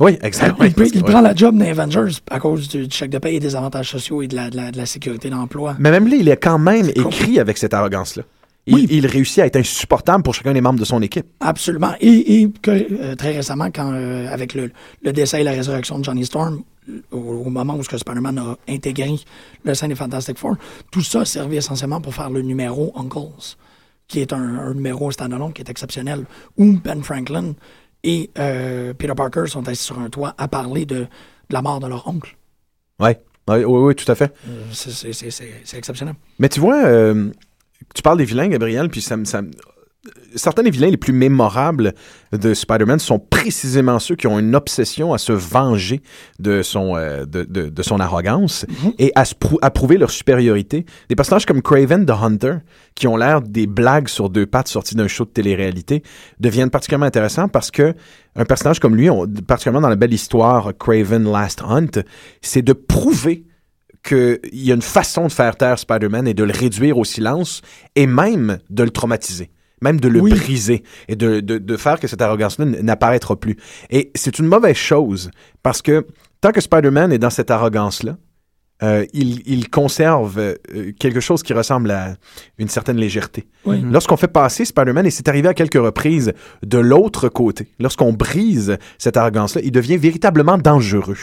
Oui, exactement. il, prend la job des Avengers à cause du, du chèque de paye et des avantages sociaux et de la, de la, de la sécurité d'emploi. Mais même lui, il est quand même écrit avec cette arrogance-là. Il, Oui. il réussit à être insupportable pour chacun des membres de son équipe. Absolument. Et, et que, euh, très récemment, quand euh, avec le, le décès et la résurrection de Johnny Storm, au, au moment où ce que Spider-Man a intégré le sein des Fantastic Four, tout ça a servi essentiellement pour faire le numéro Uncles, qui est un, un numéro standalone qui est exceptionnel, où Ben Franklin et euh, Peter Parker sont assis sur un toit à parler de, de la mort de leur oncle. Ouais. Oui, oui, oui, tout à fait. Euh, c'est- exceptionnel. Mais tu vois, euh, tu parles des vilains, Gabriel, puis ça ça me- Certains des vilains les plus mémorables de Spider-Man sont précisément ceux qui ont une obsession à se venger de son, euh, de, de- de son arrogance et à, se prou- à prouver leur supériorité. Des personnages comme Craven the Hunter, qui ont l'air des blagues sur deux pattes sorties d'un show de télé-réalité, deviennent particulièrement intéressants parce que un personnage comme lui, on- particulièrement dans la belle histoire Craven Last Hunt, c'est de prouver qu'il y a une façon de faire taire Spider-Man et de le réduire au silence et même de le traumatiser, même de le Oui. briser et de, de, de faire que cette arrogance-là n'apparaîtra plus. Et c'est une mauvaise chose parce que tant que Spider-Man est dans cette arrogance-là, euh, il, il conserve euh, quelque chose qui ressemble à une certaine légèreté. Oui. Lorsqu'on fait passer Spider-Man, et c'est arrivé à quelques reprises de l'autre côté, lorsqu'on brise cette arrogance-là, il devient véritablement dangereux.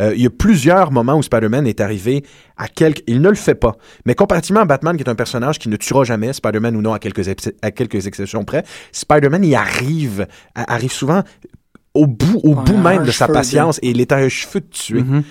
Euh, il y a plusieurs moments où Spider-Man est arrivé à quelques... Il ne le fait pas. Mais comparativement à Batman, qui est un personnage qui ne tuera jamais, Spider-Man ou non, à quelques, ex- à quelques exceptions près, Spider-Man y arrive, a- arrive souvent au bout, au Ouais, bout même de sa de- patience et il est à un cheveu de tuer. Mhm.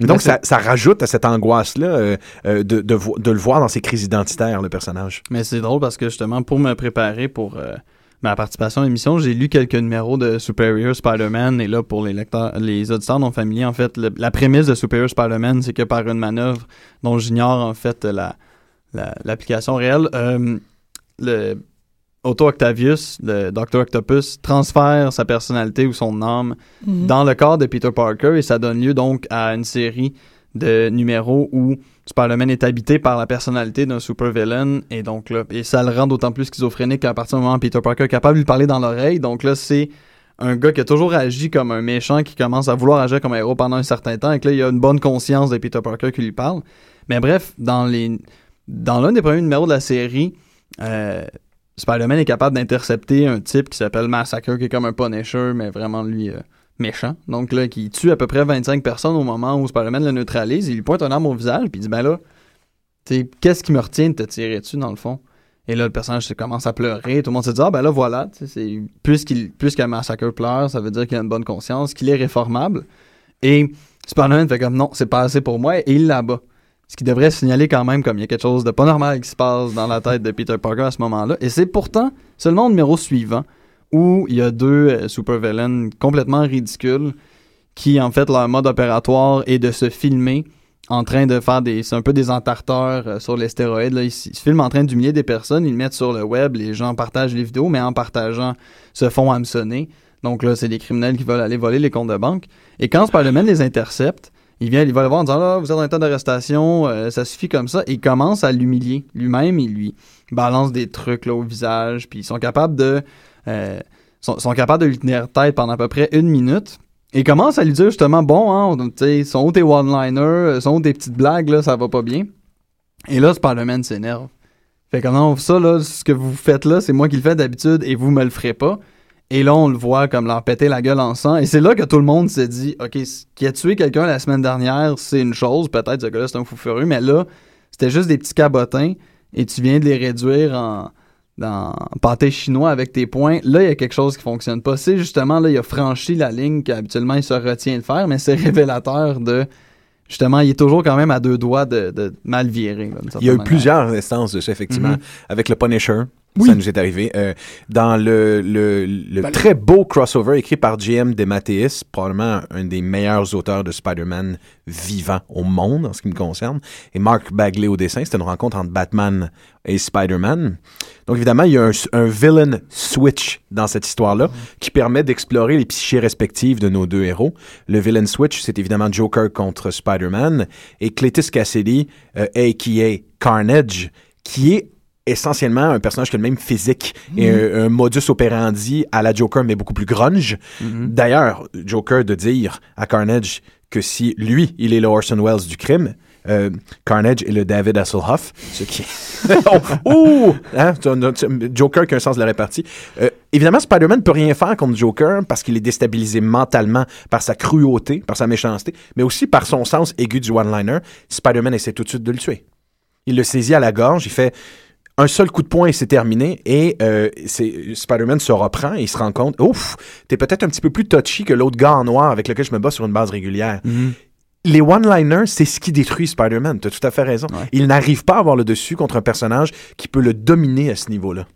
Donc, ça, ça rajoute à cette angoisse-là euh, euh, de, de, de le voir dans ses crises identitaires, le personnage. Mais c'est drôle parce que justement, pour me préparer pour euh, ma participation à l'émission, j'ai lu quelques numéros de Superior Spider-Man. Et là, pour les lecteurs, les auditeurs non familiers, en fait, le- la prémisse de Superior Spider-Man, c'est que par une manœuvre dont j'ignore en fait la la- l'application réelle, le Otto Octavius, le Dr. Octopus, transfère sa personnalité ou son âme Mhm. dans le corps de Peter Parker et ça donne lieu donc à une série de numéros où Spider-Man est habité par la personnalité d'un super-villain et donc là, et ça le rend d'autant plus schizophrénique à partir du moment où Peter Parker est capable de lui parler dans l'oreille. Donc là, c'est un gars qui a toujours agi comme un méchant qui commence à vouloir agir comme un héros pendant un certain temps et que là, il a une bonne conscience de Peter Parker qui lui parle. Mais bref, dans les dans l'un des premiers numéros de la série, euh, Spider-Man est capable d'intercepter un type qui s'appelle Massacre, qui est comme un Punisher, mais vraiment lui euh, méchant. Donc là, qui tue à peu près 25 personnes au moment où Spider-Man le neutralise. Il lui pointe un arme au visage, puis il dit Ben là, qu'est-ce qui me retient de te tirer dessus dans le fond? Et là, le personnage commence à pleurer. Tout le monde se dit Ah ben là, voilà, puisqu'il puisqu'un Massacre pleure, ça veut dire qu'il a une bonne conscience, qu'il est réformable. Et Spider-Man fait comme Non, c'est pas assez pour moi, et il l'abat. Ce qui devrait signaler quand même comme il y a quelque chose de pas normal qui se passe dans la tête de Peter Parker à ce moment-là. Et c'est pourtant seulement au numéro suivant où il y a deux euh, super-villains complètement ridicules qui, en fait, leur mode opératoire est de se filmer en train de faire des... C'est un peu des entarteurs euh, sur les stéroïdes. Là. Ils, se filment en train d'humilier des personnes, ils le mettent sur le web, les gens partagent les vidéos, mais en partageant, se font hameçonner. Donc là, c'est des criminels qui veulent aller voler les comptes de banque. Et quand Spider-Man les intercepte, il vient, il va le voir en disant là, vous êtes en état d'arrestation, euh, ça suffit comme ça, et il commence à l'humilier. Lui-même, il lui balance des trucs là au visage, puis ils sont capables de, euh, sont, capables de lui tenir tête pendant à peu près une minute. Et il commence à lui dire justement bon, hein, tu sont où tes one-liners, euh, sont où tes petites blagues là, ça va pas bien. Et là, Spider-Man s'énerve. Fait que non, ça là, ce que vous faites là, c'est moi qui le fais d'habitude et vous me le ferez pas. Et là, on le voit comme leur péter la gueule en sang. Et c'est là que tout le monde s'est dit, OK, qui a tué quelqu'un la semaine dernière, c'est une chose. Peut-être ce gars-là, c'est un fou furieux. Mais là, c'était juste des petits cabotins. Et tu viens de les réduire en, dans pâté chinois avec tes points. Là, il y a quelque chose qui fonctionne pas. C'est justement, là, il a franchi la ligne qu'habituellement, il se retient de faire. Mais c'est révélateur de... Justement, il est toujours quand même à deux doigts de, de mal virer. là, Il y a eu manière. plusieurs instances de ça, effectivement. Mhm. Avec le Punisher, Oui. ça nous est arrivé. Euh, dans le, le, le Ben, très beau crossover écrit par J.M. DeMatteis, probablement un des meilleurs auteurs de Spider-Man vivant au monde, en ce qui me concerne, et Mark Bagley au dessin. C'était une rencontre entre Batman et Spider-Man. Donc, évidemment, il y a un, un villain switch dans cette histoire-là qui permet d'explorer les psychés respectives de nos deux héros. Le villain switch, c'est évidemment Joker contre Spider-Man et Cletus Cassidy, euh, a.k.a. Carnage, qui est essentiellement un personnage qui a le même physique et un, un modus operandi à la Joker, mais beaucoup plus grunge. Mhm. D'ailleurs, Joker de dire à Carnage que si lui, il est le Orson Welles du crime, euh, Carnage et le David Hasselhoff, ce qui oh, ouh, hein, Joker qui a un sens de la répartie. Euh, évidemment, Spider-Man ne peut rien faire contre Joker parce qu'il est déstabilisé mentalement par sa cruauté, par sa méchanceté, mais aussi par son sens aigu du one-liner. Spider-Man essaie tout de suite de le tuer. Il le saisit à la gorge, il fait un seul coup de poing et c'est terminé. Et euh, Spider-Man se reprend et il se rend compte, ouf, t'es peut-être un petit peu plus touchy que l'autre gars en noir avec lequel je me bats sur une base régulière. Les one-liners, c'est ce qui détruit Spider-Man. T'as tout à fait raison. Il n'arrive pas à avoir le dessus contre un personnage qui peut le dominer à ce niveau-là.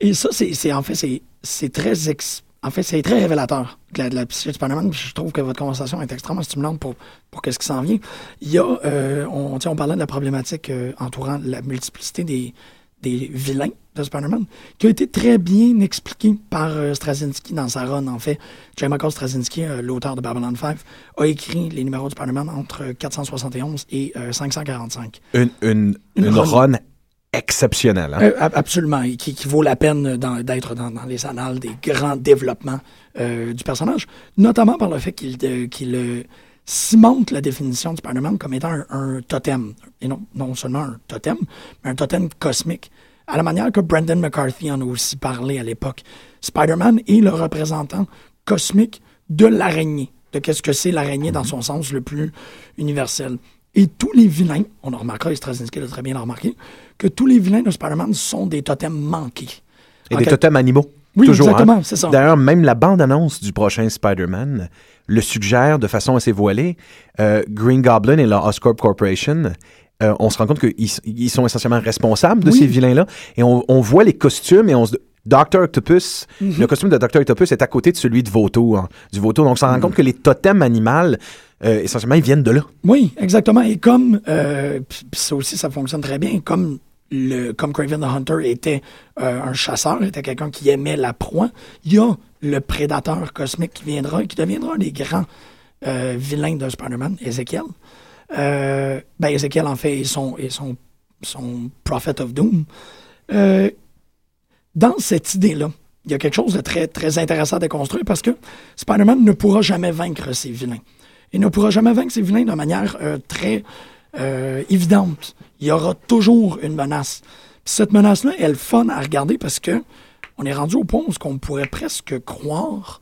Et ça, c'est en fait, c'est très ex- en fait, c'est très révélateur de la, de la psyché de Spider-Man. Je trouve que votre conversation est extrêmement stimulante pour, pour qu'est-ce qui s'en vient. Il y a, euh, on parlait de la problématique euh, entourant la multiplicité des, des vilains de Spider-Man, qui a été très bien expliqué par euh, Straczynski dans sa run, en fait. J. Michael Straczynski, euh, l'auteur de Babylon 5, a écrit les numéros de Spider-Man entre 471 et euh, 545. Une, une, Une une run. run exceptionnelle. hein? Euh, ab- absolument, et qui, qui vaut la peine d'être dans, dans les annales des grands développements euh, du personnage, notamment par le fait qu'il euh, euh, cimente la définition de Spider-Man comme étant un, un totem, et non, non seulement un totem, mais un totem cosmique, à la manière que Brendan McCarthy en a aussi parlé à l'époque. Spider-Man est le représentant cosmique de l'araignée, de qu'est-ce que c'est l'araignée dans son sens le plus universel. Et tous les vilains, on a remarqué, et Straczynski l'a très bien remarqué, que tous les vilains de Spider-Man sont des totems manqués. Et En des totems animaux. Oui, Toujours, exactement, hein. c'est ça. D'ailleurs, même la bande-annonce du prochain Spider-Man le suggère de façon assez voilée. Euh, Green Goblin et la Oscorp Corporation, euh, on se rend compte qu'ils ils sont essentiellement responsables de Oui. ces vilains-là. Et on, on voit les costumes et on se... Dr. Octopus, Mhm. le costume de Dr. Octopus est à côté de celui de Vautour, hein, du Vautour. Donc, on se Mhm. rend compte que les totems animaux, euh, essentiellement, ils viennent de là. Oui, exactement. Et comme, euh, ça aussi, ça fonctionne très bien, comme, comme Craven the Hunter était euh, un chasseur, était quelqu'un qui aimait la proie, il y a le prédateur cosmique qui viendra et qui deviendra un des grands euh, vilains de Spider-Man, Ezekiel. Euh, ben, Ezekiel, en fait, est son, est son, son Prophet of Doom. Dans cette idée-là, il y a quelque chose de très, très intéressant à déconstruire parce que Spider-Man ne pourra jamais vaincre ses vilains. Il ne pourra jamais vaincre ses vilains de manière très évidente. Il y aura toujours une menace. Puis cette menace-là, elle est fun à regarder parce que on est rendu au point où on pourrait presque croire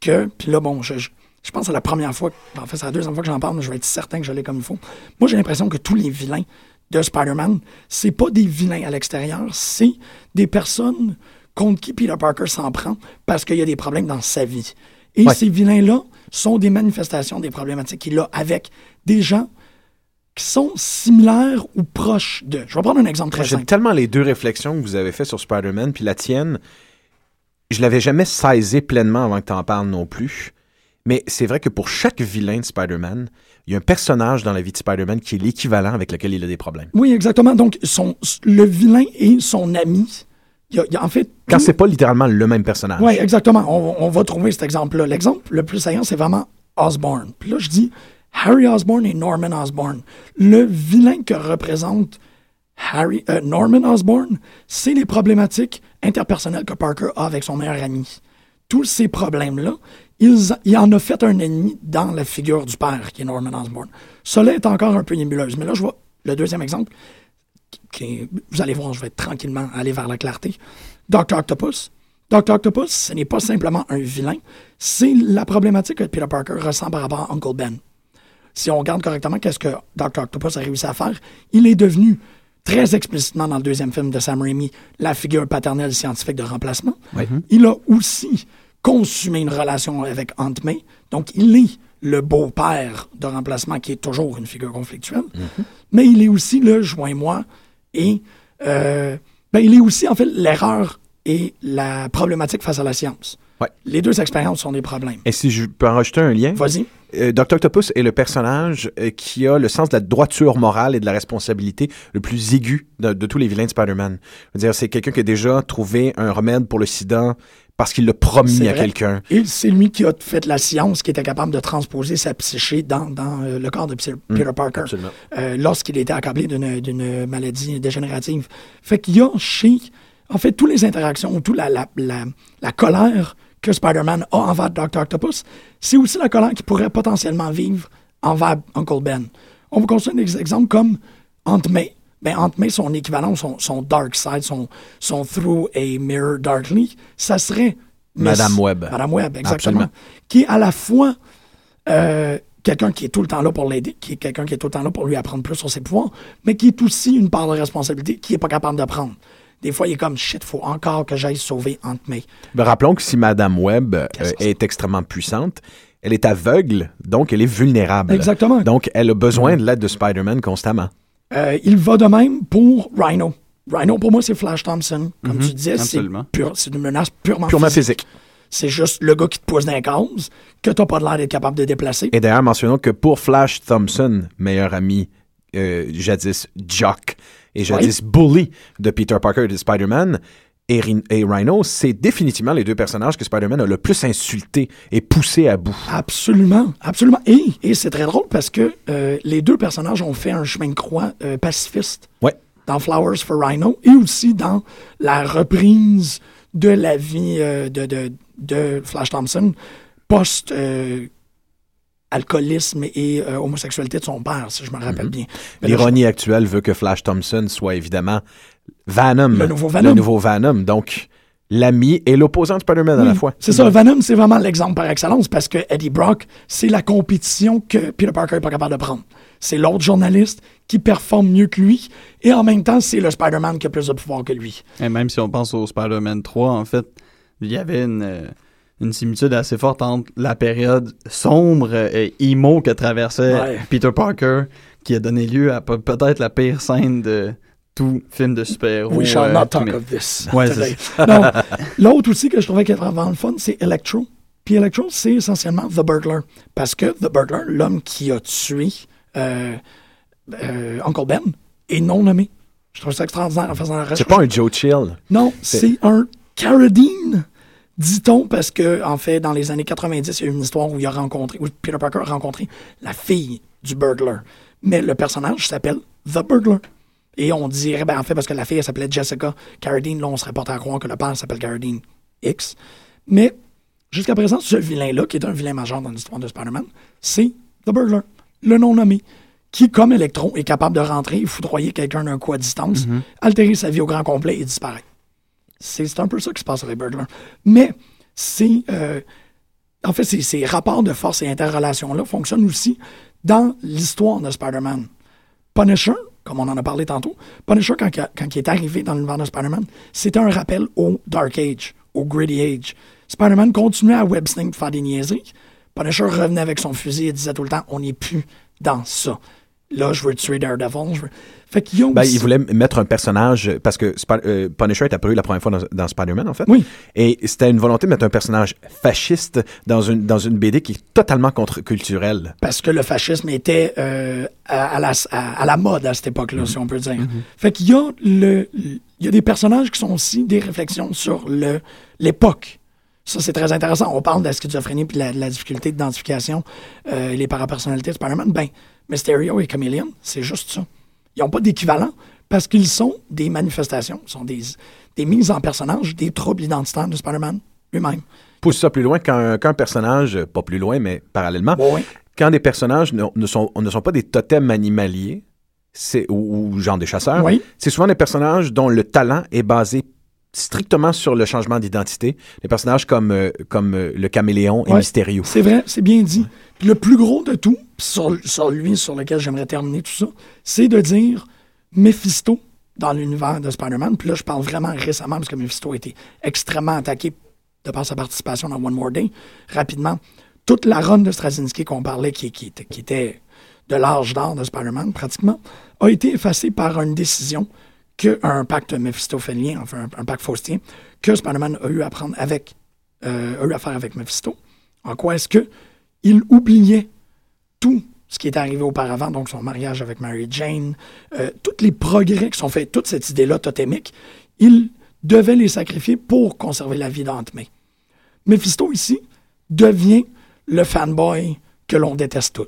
que. Puis là, bon, je, je, je pense que c'est la première fois, en fait, c'est la deuxième fois que j'en parle, mais je vais être certain que je l'ai comme il faut. Moi, j'ai l'impression que tous les vilains de Spider-Man, c'est pas des vilains à l'extérieur, c'est des personnes contre qui Peter Parker s'en prend parce qu'il y a des problèmes dans sa vie. Et Ouais. ces vilains-là sont des manifestations des problématiques qu'il a avec des gens qui sont similaires ou proches de. Je vais prendre un exemple très J'aime simple. tellement les deux réflexions que vous avez faites sur Spider-Man, puis la tienne, je l'avais jamais saisi pleinement avant que tu en parles non plus. Mais c'est vrai que pour chaque vilain de Spider-Man, il y a un personnage dans la vie de Spider-Man qui est l'équivalent avec lequel il a des problèmes. Oui, exactement. Donc, son, le vilain et son ami. Il y a, il y a en fait. Quand c'est pas littéralement le même personnage. Oui, exactement. On, on va trouver cet exemple-là. L'exemple le plus saillant, c'est vraiment Osborne. Puis là, je dis Harry Osborne et Norman Osborne. Le vilain que représente Harry, euh, Norman Osborne, c'est les problématiques interpersonnelles que Parker a avec son meilleur ami. Tous ces problèmes-là, il en a fait un ennemi dans la figure du père, qui est Norman Osborne. Cela est encore un peu nébuleuse. Mais là, je vois le deuxième exemple. vous allez voir, je vais tranquillement aller vers la clarté. Dr. Octopus. Dr. Octopus, ce n'est pas simplement un vilain, c'est la problématique que Peter Parker ressent par rapport à Uncle Ben. Si on regarde correctement qu'est-ce que Dr. Octopus a réussi à faire, il est devenu très explicitement dans le deuxième film de Sam Raimi la figure paternelle scientifique de remplacement. Il a aussi consumé une relation avec Aunt May, donc il est le beau-père de remplacement qui est toujours une figure conflictuelle, mais il est aussi le joins-moi et euh, ben, il est aussi en fait l'erreur et la problématique face à la science. Ouais. Les deux expériences sont des problèmes. Et si je peux en rajouter un lien, Vas-y. Euh, Dr. Octopus est le personnage euh, qui a le sens de la droiture morale et de la responsabilité le plus aigu de, de tous les vilains de Spider-Man. Dire, c'est quelqu'un qui a déjà trouvé un remède pour le sida parce qu'il l'a promis à quelqu'un. Et c'est lui qui a fait la science, qui était capable de transposer sa psyché dans, dans euh, le corps de Peter Peter Parker lorsqu'il était accablé d'une d'une maladie dégénérative. Fait qu'il y a chez, en fait, toutes les interactions, toute la, la, la, la colère que Spider-Man a envers Dr. Octopus, c'est aussi la colère qu'il pourrait potentiellement vivre envers Uncle Ben. On va considérer des exemples comme Aunt May. Ben, Aunt May, son équivalent, son, son dark side, son, son through a mirror darkly, ça serait Miss- Madame Webb. Madame Webb, exactement. Absolument. Qui est à la fois euh, quelqu'un qui est tout le temps là pour l'aider, qui est quelqu'un qui est tout le temps là pour lui apprendre plus sur ses pouvoirs, mais qui est aussi une part de responsabilité qu'il n'est pas capable de prendre. Des fois, il est comme shit, faut encore que j'aille sauver Aunt May. Ben, rappelons que si Madame Webb euh, est extrêmement puissante, elle est aveugle, donc elle est vulnérable. Exactement. Donc elle a besoin de l'aide de Spider-Man constamment. Euh, il va de même pour Rhino. Rhino, pour moi, c'est Flash Thompson. Comme tu disais, c'est absolument. pur- c'est une menace purement, Purement physique. physique. C'est juste le gars qui te pousse dans les cases, que t'as pas l'air d'être capable de déplacer. Et d'ailleurs, mentionnons que pour Flash Thompson, meilleur ami euh, jadis Jock et jadis Bully de Peter Parker et de Spider-Man, et, Rhino, c'est définitivement les deux personnages que Spider-Man a le plus insulté et poussé à bout. Absolument, absolument. Et, et c'est très drôle parce que euh, les deux personnages ont fait un chemin de croix euh, pacifiste Ouais. dans Flowers for Rhino et aussi dans la reprise de la vie euh, de, de, de Flash Thompson post alcoolisme et euh, homosexualité de son père, si je me rappelle bien. Mais là, L'ironie actuelle veut que Flash Thompson soit évidemment Venom. Le nouveau Venom. Le nouveau Venom. Donc, l'ami et l'opposant de Spider-Man à la fois. C'est ça, Venom, c'est vraiment l'exemple par excellence parce que Eddie Brock, c'est la compétition que Peter Parker n'est pas capable de prendre. C'est l'autre journaliste qui performe mieux que lui et en même temps, c'est le Spider-Man qui a plus de pouvoir que lui. Et même si on pense au Spider-Man 3, en fait, il y avait une, euh, une similitude assez forte entre la période sombre et emo que traversait Ouais. Peter Parker, qui a donné lieu à pe- peut-être la pire scène de tout film de super-héros. We shall euh, not talk mais- of this. Ouais, L'autre aussi que je trouvais qui était vraiment le fun, c'est Electro. Puis Electro, c'est essentiellement The Burglar. Parce que The Burglar, l'homme qui a tué euh, euh, Uncle Ben, est non nommé. Je trouve ça extraordinaire en faisant la recherche. C'est pas un Joe Chill. Non, C'est- c'est un Carradine, dit-on, parce que, en fait, dans les années 90, il y a eu une histoire où il a rencontré, où Peter Parker a rencontré la fille du burglar. Mais le personnage s'appelle The Burglar. Et on dirait, ben, en fait, parce que la fille, elle s'appelait Jessica Carradine, là, on serait porté à croire que le père s'appelle Carradine X. Mais, jusqu'à présent, ce vilain-là, qui est un vilain majeur dans l'histoire de Spider-Man, c'est The Burglar, le nom nommé, qui, comme Electro, est capable de rentrer et foudroyer quelqu'un d'un coup à distance, altérer sa vie au grand complet et disparaître. C'est un peu ça qui se passe avec Burglar. Mais euh, en fait, ces, rapports de force et interrelations-là fonctionnent aussi dans l'histoire de Spider-Man. Punisher, comme on en a parlé tantôt, Punisher, quand, quand il est arrivé dans l'univers de Spider-Man, c'était un rappel au Dark Age, au Gritty Age. Spider-Man continuait à web pour faire des niaiseries. Punisher revenait avec son fusil et disait tout le temps on n'est plus dans ça. Là, je veux tuer Daredevil. Je veux... Fait qu'il y a Ben, aussi- il voulait mettre un personnage, parce que Spi- euh, Punisher est apparu la première fois dans, dans Spider-Man, en fait. Oui. Et c'était une volonté de mettre un personnage fasciste dans une, dans une BD qui est totalement contre-culturelle. parce que le fascisme était euh, à, à la, à- à la mode à cette époque-là, si on peut dire. Fait qu'il y a le, il y a des personnages qui sont aussi des réflexions sur l'époque. Ça, c'est très intéressant. On parle de la schizophrénie puis de la, de la difficulté d'identification euh, les parapersonnalités de Spider-Man. Ben, Mysterio et Chameleon, c'est juste ça. Ils n'ont pas d'équivalent parce qu'ils sont des manifestations, sont des, des mises en personnage des troubles identitaires de Spider-Man lui-même. Pousse ça plus loin qu'un qu'un personnage, pas plus loin, mais parallèlement, Bon, oui. quand des personnages ne, ne sont, ne sont pas des totems animaliers, ou, ou genre des chasseurs, Oui. c'est souvent des personnages dont le talent est basé strictement sur le changement d'identité. Des personnages comme, euh, comme euh, le caméléon et Ouais. Mysterio. C'est vrai, c'est bien dit. Puis le plus gros de tout, sur, sur lui, sur lequel j'aimerais terminer tout ça, c'est de dire Mephisto dans l'univers de Spider-Man. Puis là, je parle vraiment récemment parce que Mephisto a été extrêmement attaqué de par sa participation dans One More Day. Rapidement, toute la run de Straczynski qu'on parlait, qui, qui était de l'âge d'or de Spider-Man, pratiquement, a été effacée par une décision qu'un pacte méphistophénien, enfin un, pacte faustien, que Spider-Man a eu à avec, euh, à faire avec Mephisto. En quoi est-ce que il oubliait tout ce qui était arrivé auparavant, donc son mariage avec Mary Jane, euh, tous les progrès qui sont faits, toute cette idée-là totémique, il devait les sacrifier pour conserver la vie d'Aunt May. Mephisto, ici, devient le fanboy que l'on déteste tous.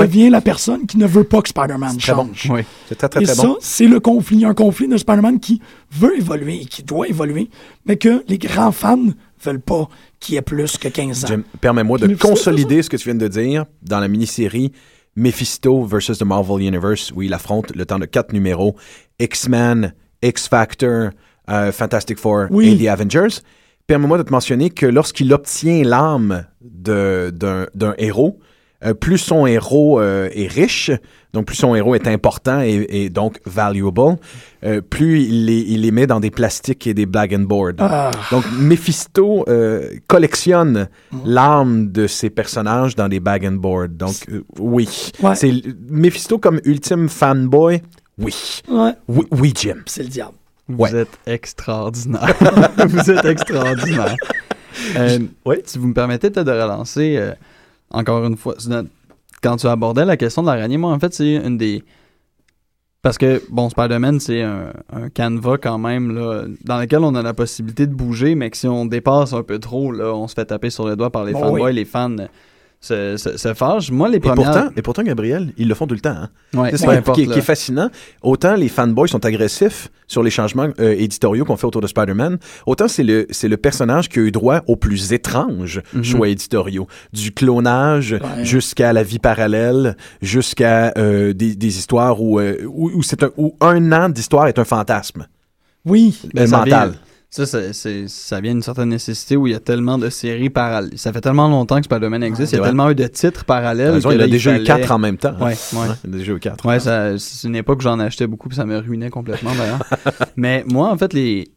Devient la personne qui ne veut pas que Spider-Man très bon. change. Oui. C'est très, très, Et très ça, bon. c'est le conflit. Un conflit de Spider-Man qui veut évoluer et qui doit évoluer, mais que les grands fans veulent pas qu'il y ait plus que 15 ans. Permets-moi de consolider ce que tu viens de dire dans la mini-série Mephisto versus the Marvel Universe, où il affronte le temps de quatre numéros X-Men, X-Factor, euh, Fantastic Four Oui. et The Avengers. Permets-moi de te mentionner que lorsqu'il obtient l'âme d'un héros, euh, plus son héros euh, est riche, donc plus son héros est important et, et donc valuable, euh, plus il les, il les met dans des plastiques et des bag and board. Ah. Donc Mephisto euh, collectionne l'âme de ses personnages dans des bag and board. Donc euh, oui, Ouais. c'est Mephisto comme ultime fanboy. Oui, Ouais, oui, oui Jim. c'est le diable. Vous Ouais. êtes extraordinaire. vous êtes extraordinaire. Euh, Ouais. Si vous me permettez de relancer, euh, encore une fois, quand tu abordais la question de l'araignée, moi, en fait, c'est une des... Parce que, bon, Spider-Man, c'est un, un canevas quand même, là, dans lequel on a la possibilité de bouger, mais que si on dépasse un peu trop, là, on se fait taper sur le doigt par les Bon, fanboys, oui. les fans se, se, se fâchent. Moi, les Et premières... pourtant, et pourtant, Gabriel, ils le font tout le temps. Hein? Ouais, C'est ça qui- est- fascinant. Autant les fanboys sont agressifs sur les changements euh, éditoriaux qu'on fait autour de Spider-Man, autant c'est le, c'est le personnage qui a eu droit aux plus étranges Mhm. choix éditoriaux. Du clonage Ouais. jusqu'à la vie parallèle, jusqu'à euh, des, des histoires où, euh, où, où c'est un, où un an d'histoire est un fantasme Oui. Ben, euh, mental. vient- Ça, c'est- ça vient d'une certaine nécessité où il y a tellement de séries parallèles. Ça fait tellement longtemps que Spider-Man existe, il y a tellement eu de titres parallèles. T'as raison, que il là, a déjà eu quatre en même temps. hein. Ouais, ouais. il a déjà eu quatre. Ouais, c'est une époque où j'en achetais beaucoup puis ça me ruinait complètement d'ailleurs. Mais moi, en fait, les.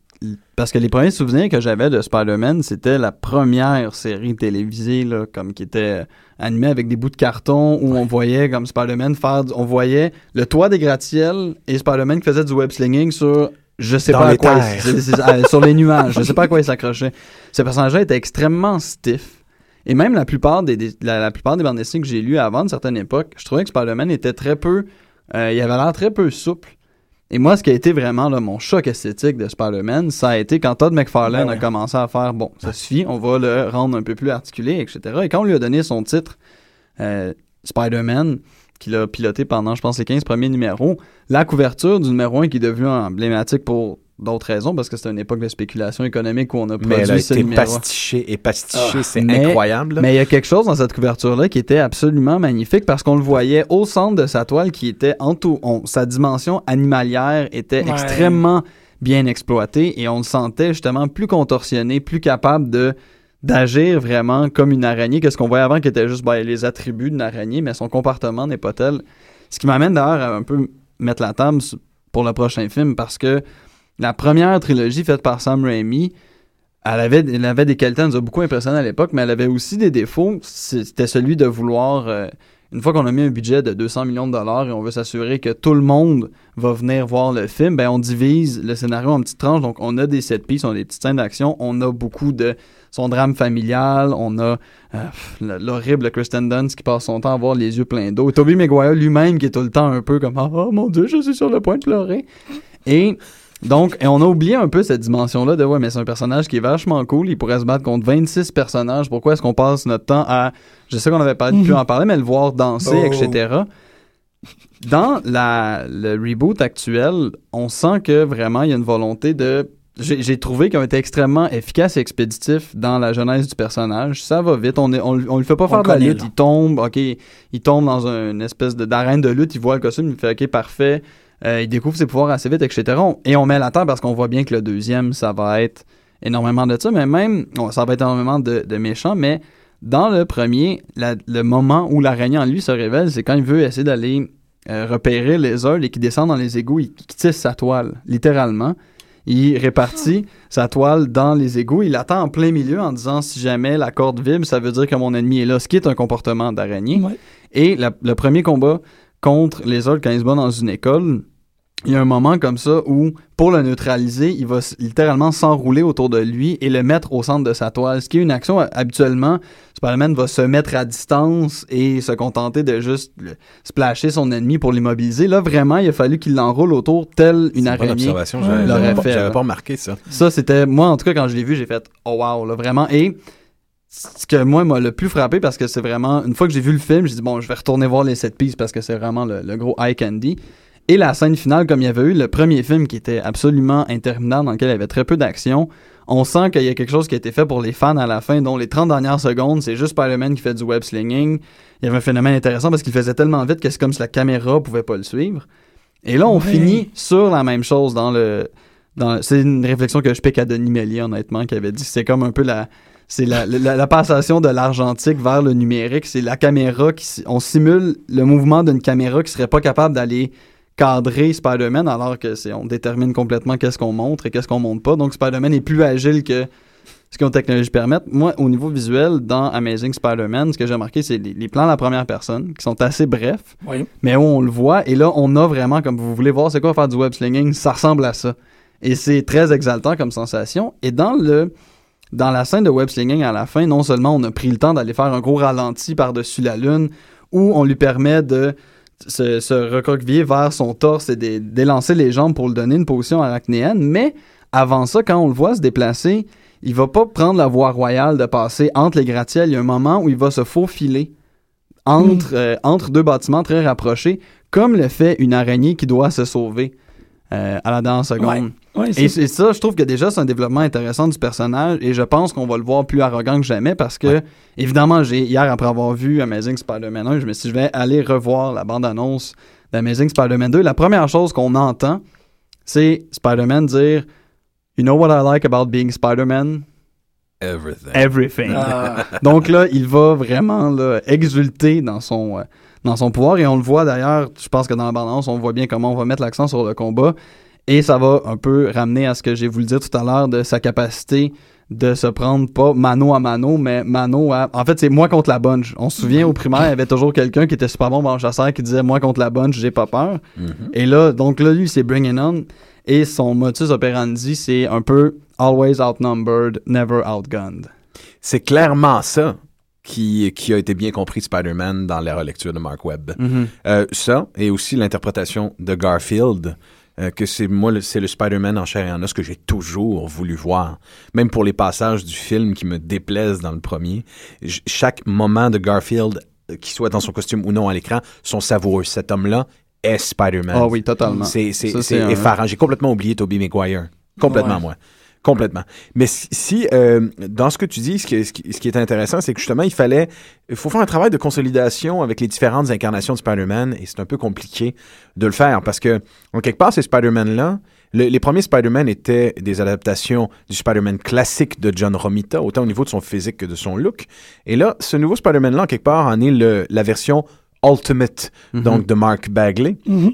Parce que les premiers souvenirs que j'avais de Spider-Man, c'était la première série télévisée, là, comme qui était animée avec des bouts de carton où on voyait comme Spider-Man faire. du- On voyait le toit des gratte-ciels et Spider-Man qui faisait du web slinging sur. Je sais Dans pas à quoi. il- c'est- euh, sur les nuages. Je sais pas à quoi il s'accrochait. Ce personnage-là était extrêmement stiff. Et même la plupart des, des- la, la plupart des bandes dessinées que j'ai lues avant une certaine époque, je trouvais que Spider-Man était très peu. euh, il avait l'air très peu souple. Et moi, ce qui a été vraiment là, mon choc esthétique de Spider-Man, ça a été quand Todd McFarlane Ben ouais. a commencé à faire bon, ça suffit, on va le rendre un peu plus articulé, etc. Et quand on lui a donné son titre, euh, Spider-Man, qu'il a piloté pendant, je pense, les 15 premiers numéros, la couverture du numéro 1 qui est devenu emblématique pour d'autres raisons, parce que c'était une époque de spéculation économique où on a Mais elle a produit ce été numéro. pastichée et pastichée, c'est Mais- incroyable. Mais il y a quelque chose dans cette couverture-là qui était absolument magnifique parce qu'on le voyait au centre de sa toile qui était en tout. on- sa dimension animalière était Ouais. extrêmement bien exploitée et on le sentait justement plus contorsionné, plus capable de d'agir vraiment comme une araignée que ce qu'on voyait avant qui était juste ben, les attributs d'une araignée, mais son comportement n'est pas tel. Ce qui m'amène d'ailleurs à un peu mettre la table pour le prochain film parce que la première trilogie faite par Sam Raimi, elle avait, elle avait des qualités, elle nous a beaucoup impressionné à l'époque, mais elle avait aussi des défauts. C'était celui de vouloir, euh, une fois qu'on a mis un budget de 200 millions de dollars et on veut s'assurer que tout le monde va venir voir le film, ben on divise le scénario en petites tranches. Donc on a des set pieces, on a des petites scènes d'action, on a beaucoup de son drame familial, on a euh, l'horrible Kristen Dunst qui passe son temps à avoir les yeux pleins d'eau. Toby Maguire lui-même qui est tout le temps un peu comme oh, mon dieu, je suis sur le point de pleurer. Et donc, et on a oublié un peu cette dimension-là de ouais, mais c'est un personnage qui est vachement cool. Il pourrait se battre contre 26 personnages. Pourquoi est-ce qu'on passe notre temps à. Je sais qu'on avait pas pu en parler, mais le voir danser, Oh. etc. Dans la, le reboot actuel, on sent que vraiment il y a une volonté de. J'ai trouvé qu'ils ont été extrêmement efficaces et expéditifs dans la jeunesse du personnage. Ça va vite. On, est, on, on lui fait pas On faire de la lutte. là. Il tombe, ok. Il tombe dans une espèce d'arène de, lutte. Il voit le costume. Il fait ok, parfait. Euh, il découvre ses pouvoirs assez vite, etc. Et on met la table parce qu'on voit bien que le deuxième, ça va être énormément de ça, mais même, ça va être énormément de, de méchants, mais dans le premier, la- le moment où l'araignée en lui se révèle, c'est quand il veut essayer d'aller euh, repérer les œufs et qui descend dans les égouts, il, il tisse sa toile, littéralement. Il répartit sa toile dans les égouts. Il attend en plein milieu en disant si jamais la corde vibre, ça veut dire que mon ennemi est là, ce qui est un comportement d'araignée. Ouais. Et la- le premier combat contre les autres quand il se bat dans une école, il y a un moment comme ça où, pour le neutraliser, il va littéralement s'enrouler autour de lui et le mettre au centre de sa toile. Ce qui est une action, euh, habituellement, Spider-Man va se mettre à distance et se contenter de juste splasher son ennemi pour l'immobiliser. Là, vraiment, il a fallu qu'il l'enroule autour, tel une araignée. j'avais l'aurait pas, fait, j'avais là. pas remarqué ça. Ça, c'était. Moi, en tout cas, quand je l'ai vu, j'ai fait Oh wow, là, vraiment. Et ce que moi m'a le plus frappé, parce que c'est vraiment. Une fois que j'ai vu le film, j'ai dit Bon, je vais retourner voir les sept pistes parce que c'est vraiment le, le gros eye candy. Et la scène finale, comme il y avait eu le premier film qui était absolument interminable, dans lequel il y avait très peu d'action, on sent qu'il y a quelque chose qui a été fait pour les fans à la fin, dont les 30 dernières secondes, c'est juste Spider-Man qui fait du web slinging. Il y avait un phénomène intéressant parce qu'il faisait tellement vite que c'est comme si la caméra pouvait pas le suivre. Et là, on Ouais. finit sur la même chose dans le. Dans, c'est une réflexion que je pique à Denis Mélier, honnêtement, qui avait dit que c'est comme un peu la. C'est la, la, la passation de l'argentique vers le numérique. C'est la caméra qui. On simule le mouvement d'une caméra qui serait pas capable d'aller cadrer Spider-Man alors que c'est on détermine complètement qu'est-ce qu'on montre et qu'est-ce qu'on montre pas. Donc Spider-Man est plus agile que ce que nos technologies permettent. Moi, au niveau visuel, dans Amazing Spider-Man, ce que j'ai remarqué, c'est les, les plans à la première personne qui sont assez brefs, Oui. mais où on le voit. Et là, on a vraiment, comme vous voulez voir, c'est quoi faire du web slinging, ça ressemble à ça. Et c'est très exaltant comme sensation. Et dans le dans la scène de web slinging à la fin, non seulement on a pris le temps d'aller faire un gros ralenti par-dessus la lune, où on lui permet de se, se recroqueviller vers son torse et d'é- d'élancer les jambes pour lui donner une position arachnéenne, mais avant ça, quand on le voit se déplacer, il va pas prendre la voie royale de passer entre les gratte-ciels. Il y a un moment où il va se faufiler entre, euh, entre deux bâtiments très rapprochés, comme le fait une araignée qui doit se sauver euh, à la dernière seconde. Ouais, Et ça, je trouve que déjà, c'est un développement intéressant du personnage et je pense qu'on va le voir plus arrogant que jamais parce que, évidemment, j'ai hier, après avoir vu Amazing Spider-Man 1, je me suis dit, je vais aller revoir la bande-annonce d'Amazing Spider-Man 2. La première chose qu'on entend, c'est Spider-Man dire You know what I like about being Spider-Man? Everything. Everything. Ah, Donc là, il va vraiment là, exulter dans son, euh, dans son pouvoir. Et on le voit d'ailleurs, je pense que dans la bande-annonce, on voit bien comment on va mettre l'accent sur le combat. Et ça va un peu ramener à ce que j'ai voulu dire tout à l'heure de sa capacité de se prendre pas mano à mano, mais mano à... En fait, c'est moi contre la bunch. On se souvient, au primaire, il y avait toujours quelqu'un qui était super bon en chasseur qui disait « Moi contre la bunch, j'ai pas peur ». Mhm. Et là, donc là, lui, c'est Bring It On. Et son motus operandi, c'est un peu « Always outnumbered, never outgunned ». C'est clairement ça qui, qui a été bien compris de Spider-Man dans la relecture de Mark Webb. Euh, ça, et aussi l'interprétation de Garfield, euh, que c'est moi, le- c'est le Spider-Man en chair et en os que j'ai toujours voulu voir. Même pour les passages du film qui me déplaisent dans le premier, j- chaque moment de Garfield, euh, qu'il soit dans son costume ou non à l'écran, sont savoureux. Cet homme-là est Spider-Man. Ah oui, totalement. C'est, c'est, Ça, c'est c'est un- effarant. J'ai complètement oublié Tobey Maguire. Complètement, Ouais. moi. Complètement. Mais si, si, euh, dans ce que tu dis, ce qui, ce qui, ce qui est intéressant, c'est que justement, il fallait, il faut faire un travail de consolidation avec les différentes incarnations de Spider-Man, et c'est un peu compliqué de le faire parce que, en quelque part, ces Spider-Man-là, le- les premiers Spider-Man étaient des adaptations du Spider-Man classique de John Romita, autant au niveau de son physique que de son look. Et là, ce nouveau Spider-Man-là, en quelque part, en est le, la version Ultimate, Mhm. donc de Mark Bagley, mhm.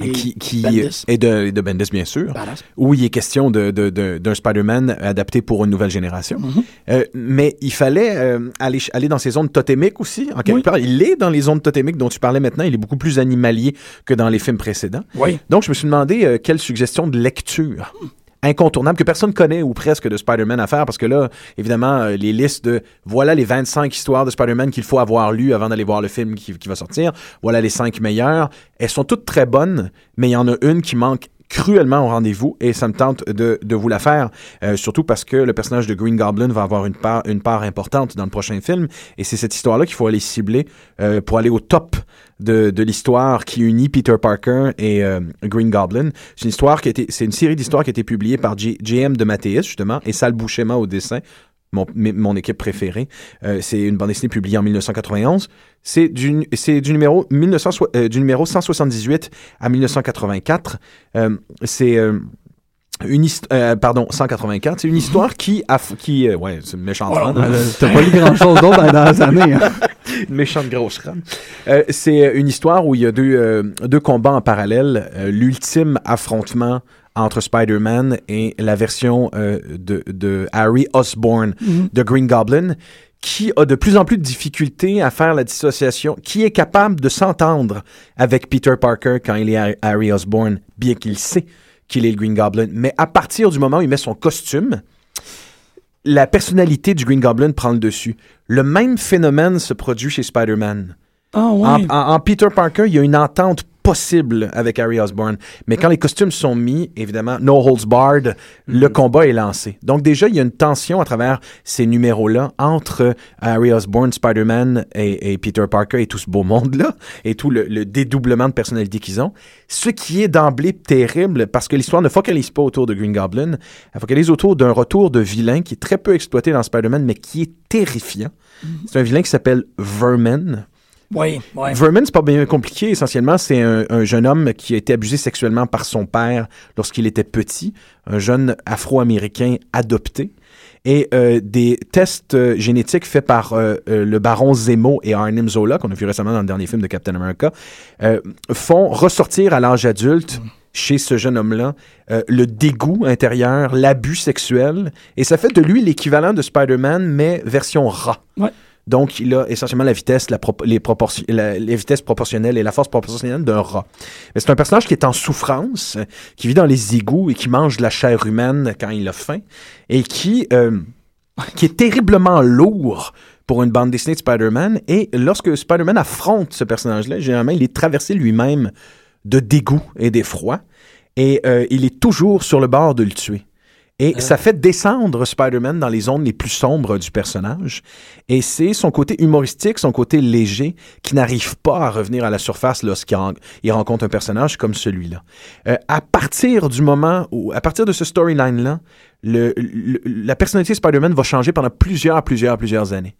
Et qui, qui Bendis. et de, Bendis, bien sûr Badass. où il est question de, de- de- d'un Spider-Man adapté pour une nouvelle génération. Mhm. Euh, mais il fallait euh, aller, aller dans ces zones totémiques aussi, en quelque Oui. part. Il est dans les zones totémiques dont tu parlais maintenant. Il est beaucoup plus animalier que dans les films précédents. Oui. Donc, je me suis demandé euh, quelle suggestion de lecture incontournable que personne connaît ou presque de Spider-Man à faire parce que là, évidemment, euh, les listes de voilà les 25 histoires de Spider-Man qu'il faut avoir lues avant d'aller voir le film qui, qui va sortir, voilà les 5 meilleures, elles sont toutes très bonnes, mais il y en a une qui manque cruellement au rendez-vous et ça me tente de, de vous la faire, euh, surtout parce que le personnage de Green Goblin va avoir une part, une part importante dans le prochain film et c'est cette histoire-là qu'il faut aller cibler euh, pour aller au top de, de l'histoire qui unit Peter Parker et euh, Green Goblin. C'est une histoire qui une série d'histoires qui a été publiée par JM de Mathéis justement et Sal Buscema au dessin. Mon, mon équipe préférée. Euh, c'est une bande dessinée publiée en 1991. C'est du, c'est du, numéro 1900 euh, du numéro 178 à 1984. Euh, c'est euh, une hist- euh, pardon 184. C'est une histoire qui a qui euh, ouais c'est une méchante Oh, Euh, T'as pas lu grand-chose d'autre dans les années. hein? une méchante grosse rame. Euh, c'est une histoire où il y a deux, euh, deux combats en parallèle. Euh, L'ultime affrontement entre Spider-Man et la version euh, de, de Harry Osborn de Green Goblin, qui a de plus en plus de difficultés à faire la dissociation, qui est capable de s'entendre avec Peter Parker quand il est Har- Harry Osborn, bien qu'il sait qu'il est le Green Goblin. Mais à partir du moment où il met son costume, la personnalité du Green Goblin prend le dessus. Le même phénomène se produit chez Spider-Man. En, en- en Peter Parker, il y a une entente impossible avec Harry Osborn. Mais quand les costumes sont mis, évidemment, no holds barred, le Mhm. combat est lancé. Donc déjà, il y a une tension à travers ces numéros-là entre Harry Osborn, Spider-Man et, et Peter Parker et tout ce beau monde-là, et tout le, le dédoublement de personnalité qu'ils ont. Ce qui est d'emblée terrible, parce que l'histoire ne focalise pas autour de Green Goblin, elle focalise autour d'un retour de vilain qui est très peu exploité dans Spider-Man, mais qui est terrifiant. C'est un vilain qui s'appelle Vermin. Oui, oui. Vermin, c'est pas bien compliqué. Essentiellement, c'est un, un jeune homme qui a été abusé sexuellement par son père lorsqu'il était petit, un jeune afro-américain adopté. Et euh, des tests euh, génétiques faits par euh, le baron Zemo et Arnim Zola, qu'on a vu récemment dans le dernier film de Captain America, font ressortir à l'âge adulte chez ce jeune homme-là euh, le dégoût intérieur, l'abus sexuel, et ça fait de lui l'équivalent de Spider-Man, mais version rat. Ouais. Donc, il a essentiellement la vitesse, les, vitesses proportionnelles et la force proportionnelle d'un rat. Mais c'est un personnage qui est en souffrance, qui vit dans les égouts et qui mange de la chair humaine quand il a faim, et qui, euh, est terriblement lourd pour une bande dessinée de Spider-Man. Et lorsque Spider-Man affronte ce personnage-là, généralement, il est traversé lui-même de dégoût et d'effroi, et euh, il est toujours sur le bord de le tuer. Et ça fait descendre Spider-Man dans les zones les plus sombres du personnage. Et c'est son côté humoristique, son côté léger, qui n'arrive pas à revenir à la surface lorsqu'il ren- il rencontre un personnage comme celui-là. Euh, à partir du moment où, à partir de ce storyline-là, le, le- la personnalité de Spider-Man va changer pendant plusieurs, plusieurs, plusieurs années.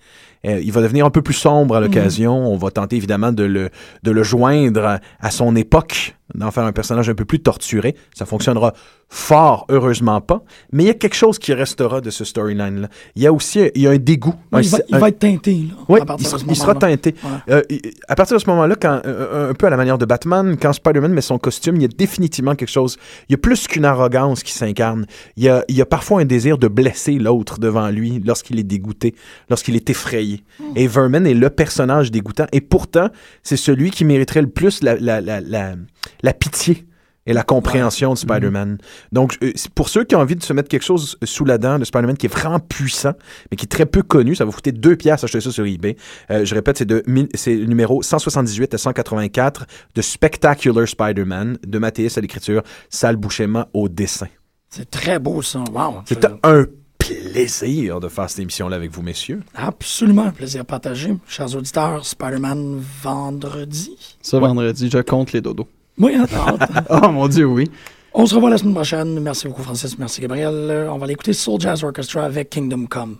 Euh, il va devenir un peu plus sombre à l'occasion. On va tenter évidemment de le, de le joindre à, à son époque, d'en faire un personnage un peu plus torturé. Ça fonctionnera fort, heureusement pas. Mais il y a quelque chose qui restera de ce storyline-là. Il y a aussi il y a un dégoût. Oui, un- il, va, il un- va être teinté, là, oui, à il, sera- il teinté. Ouais. Euh, à partir de ce moment-là, quand euh, un peu à la manière de Batman, quand Spider-Man met son costume, il y a définitivement quelque chose. Il y a plus qu'une arrogance qui s'incarne. Il y a, il y a parfois un désir de blesser l'autre devant lui lorsqu'il est dégoûté, lorsqu'il est effrayé. Et Vermin est le personnage dégoûtant. Et pourtant, c'est celui qui mériterait le plus la, la, la, la, la pitié et la compréhension de Spider-Man. Donc, euh, c'est pour ceux qui ont envie de se mettre quelque chose sous la dent de Spider-Man qui est vraiment puissant, mais qui est très peu connu, ça va vous coûter deux piastres acheter ça sur eBay. Euh, je répète, c'est de c'est le numéro 178 à 184 de Spectacular Spider-Man de Mathéus à l'écriture, Sal Bouchema au dessin. C'est très beau, ça. Wow. C'était un plaisir de faire cette émission-là avec vous, messieurs. Absolument un plaisir partagé. Chers auditeurs, Spider-Man vendredi. Ce vendredi, je compte les dodos. Oui, attends. attends. Oh mon Dieu, oui. On se revoit la semaine prochaine. Merci beaucoup, Francis. Merci, Gabriel. On va aller écouter Soul Jazz Orchestra avec Kingdom Come.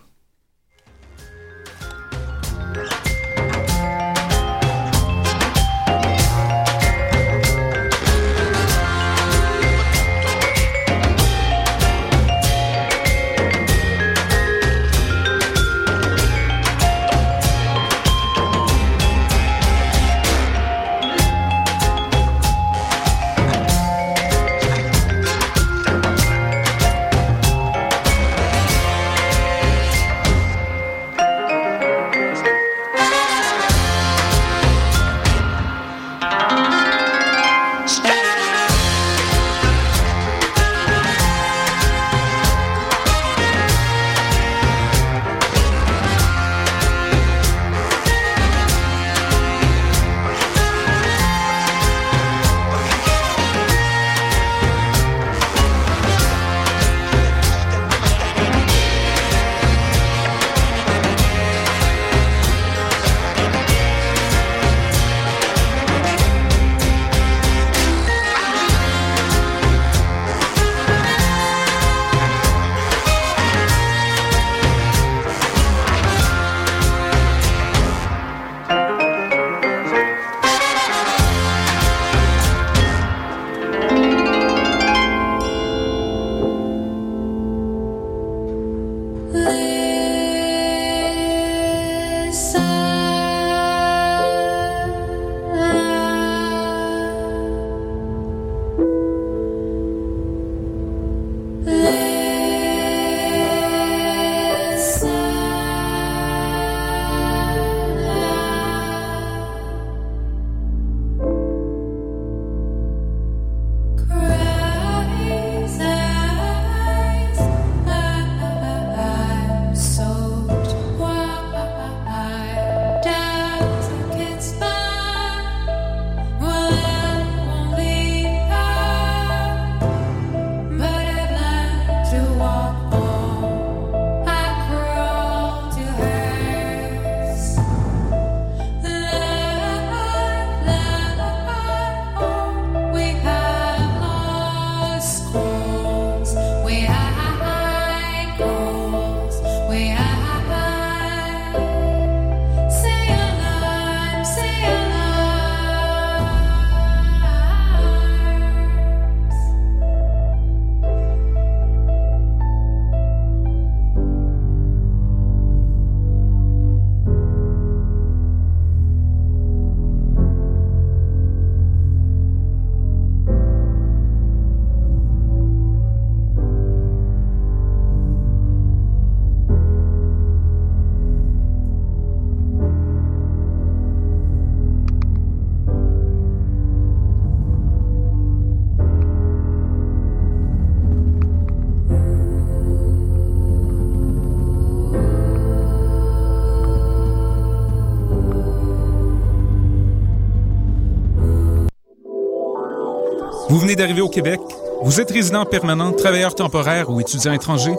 Venez d'arriver au Québec? Vous êtes résident permanent, travailleur temporaire ou étudiant étranger?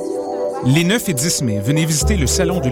Les 9 et 10 mai, venez visiter le Salon de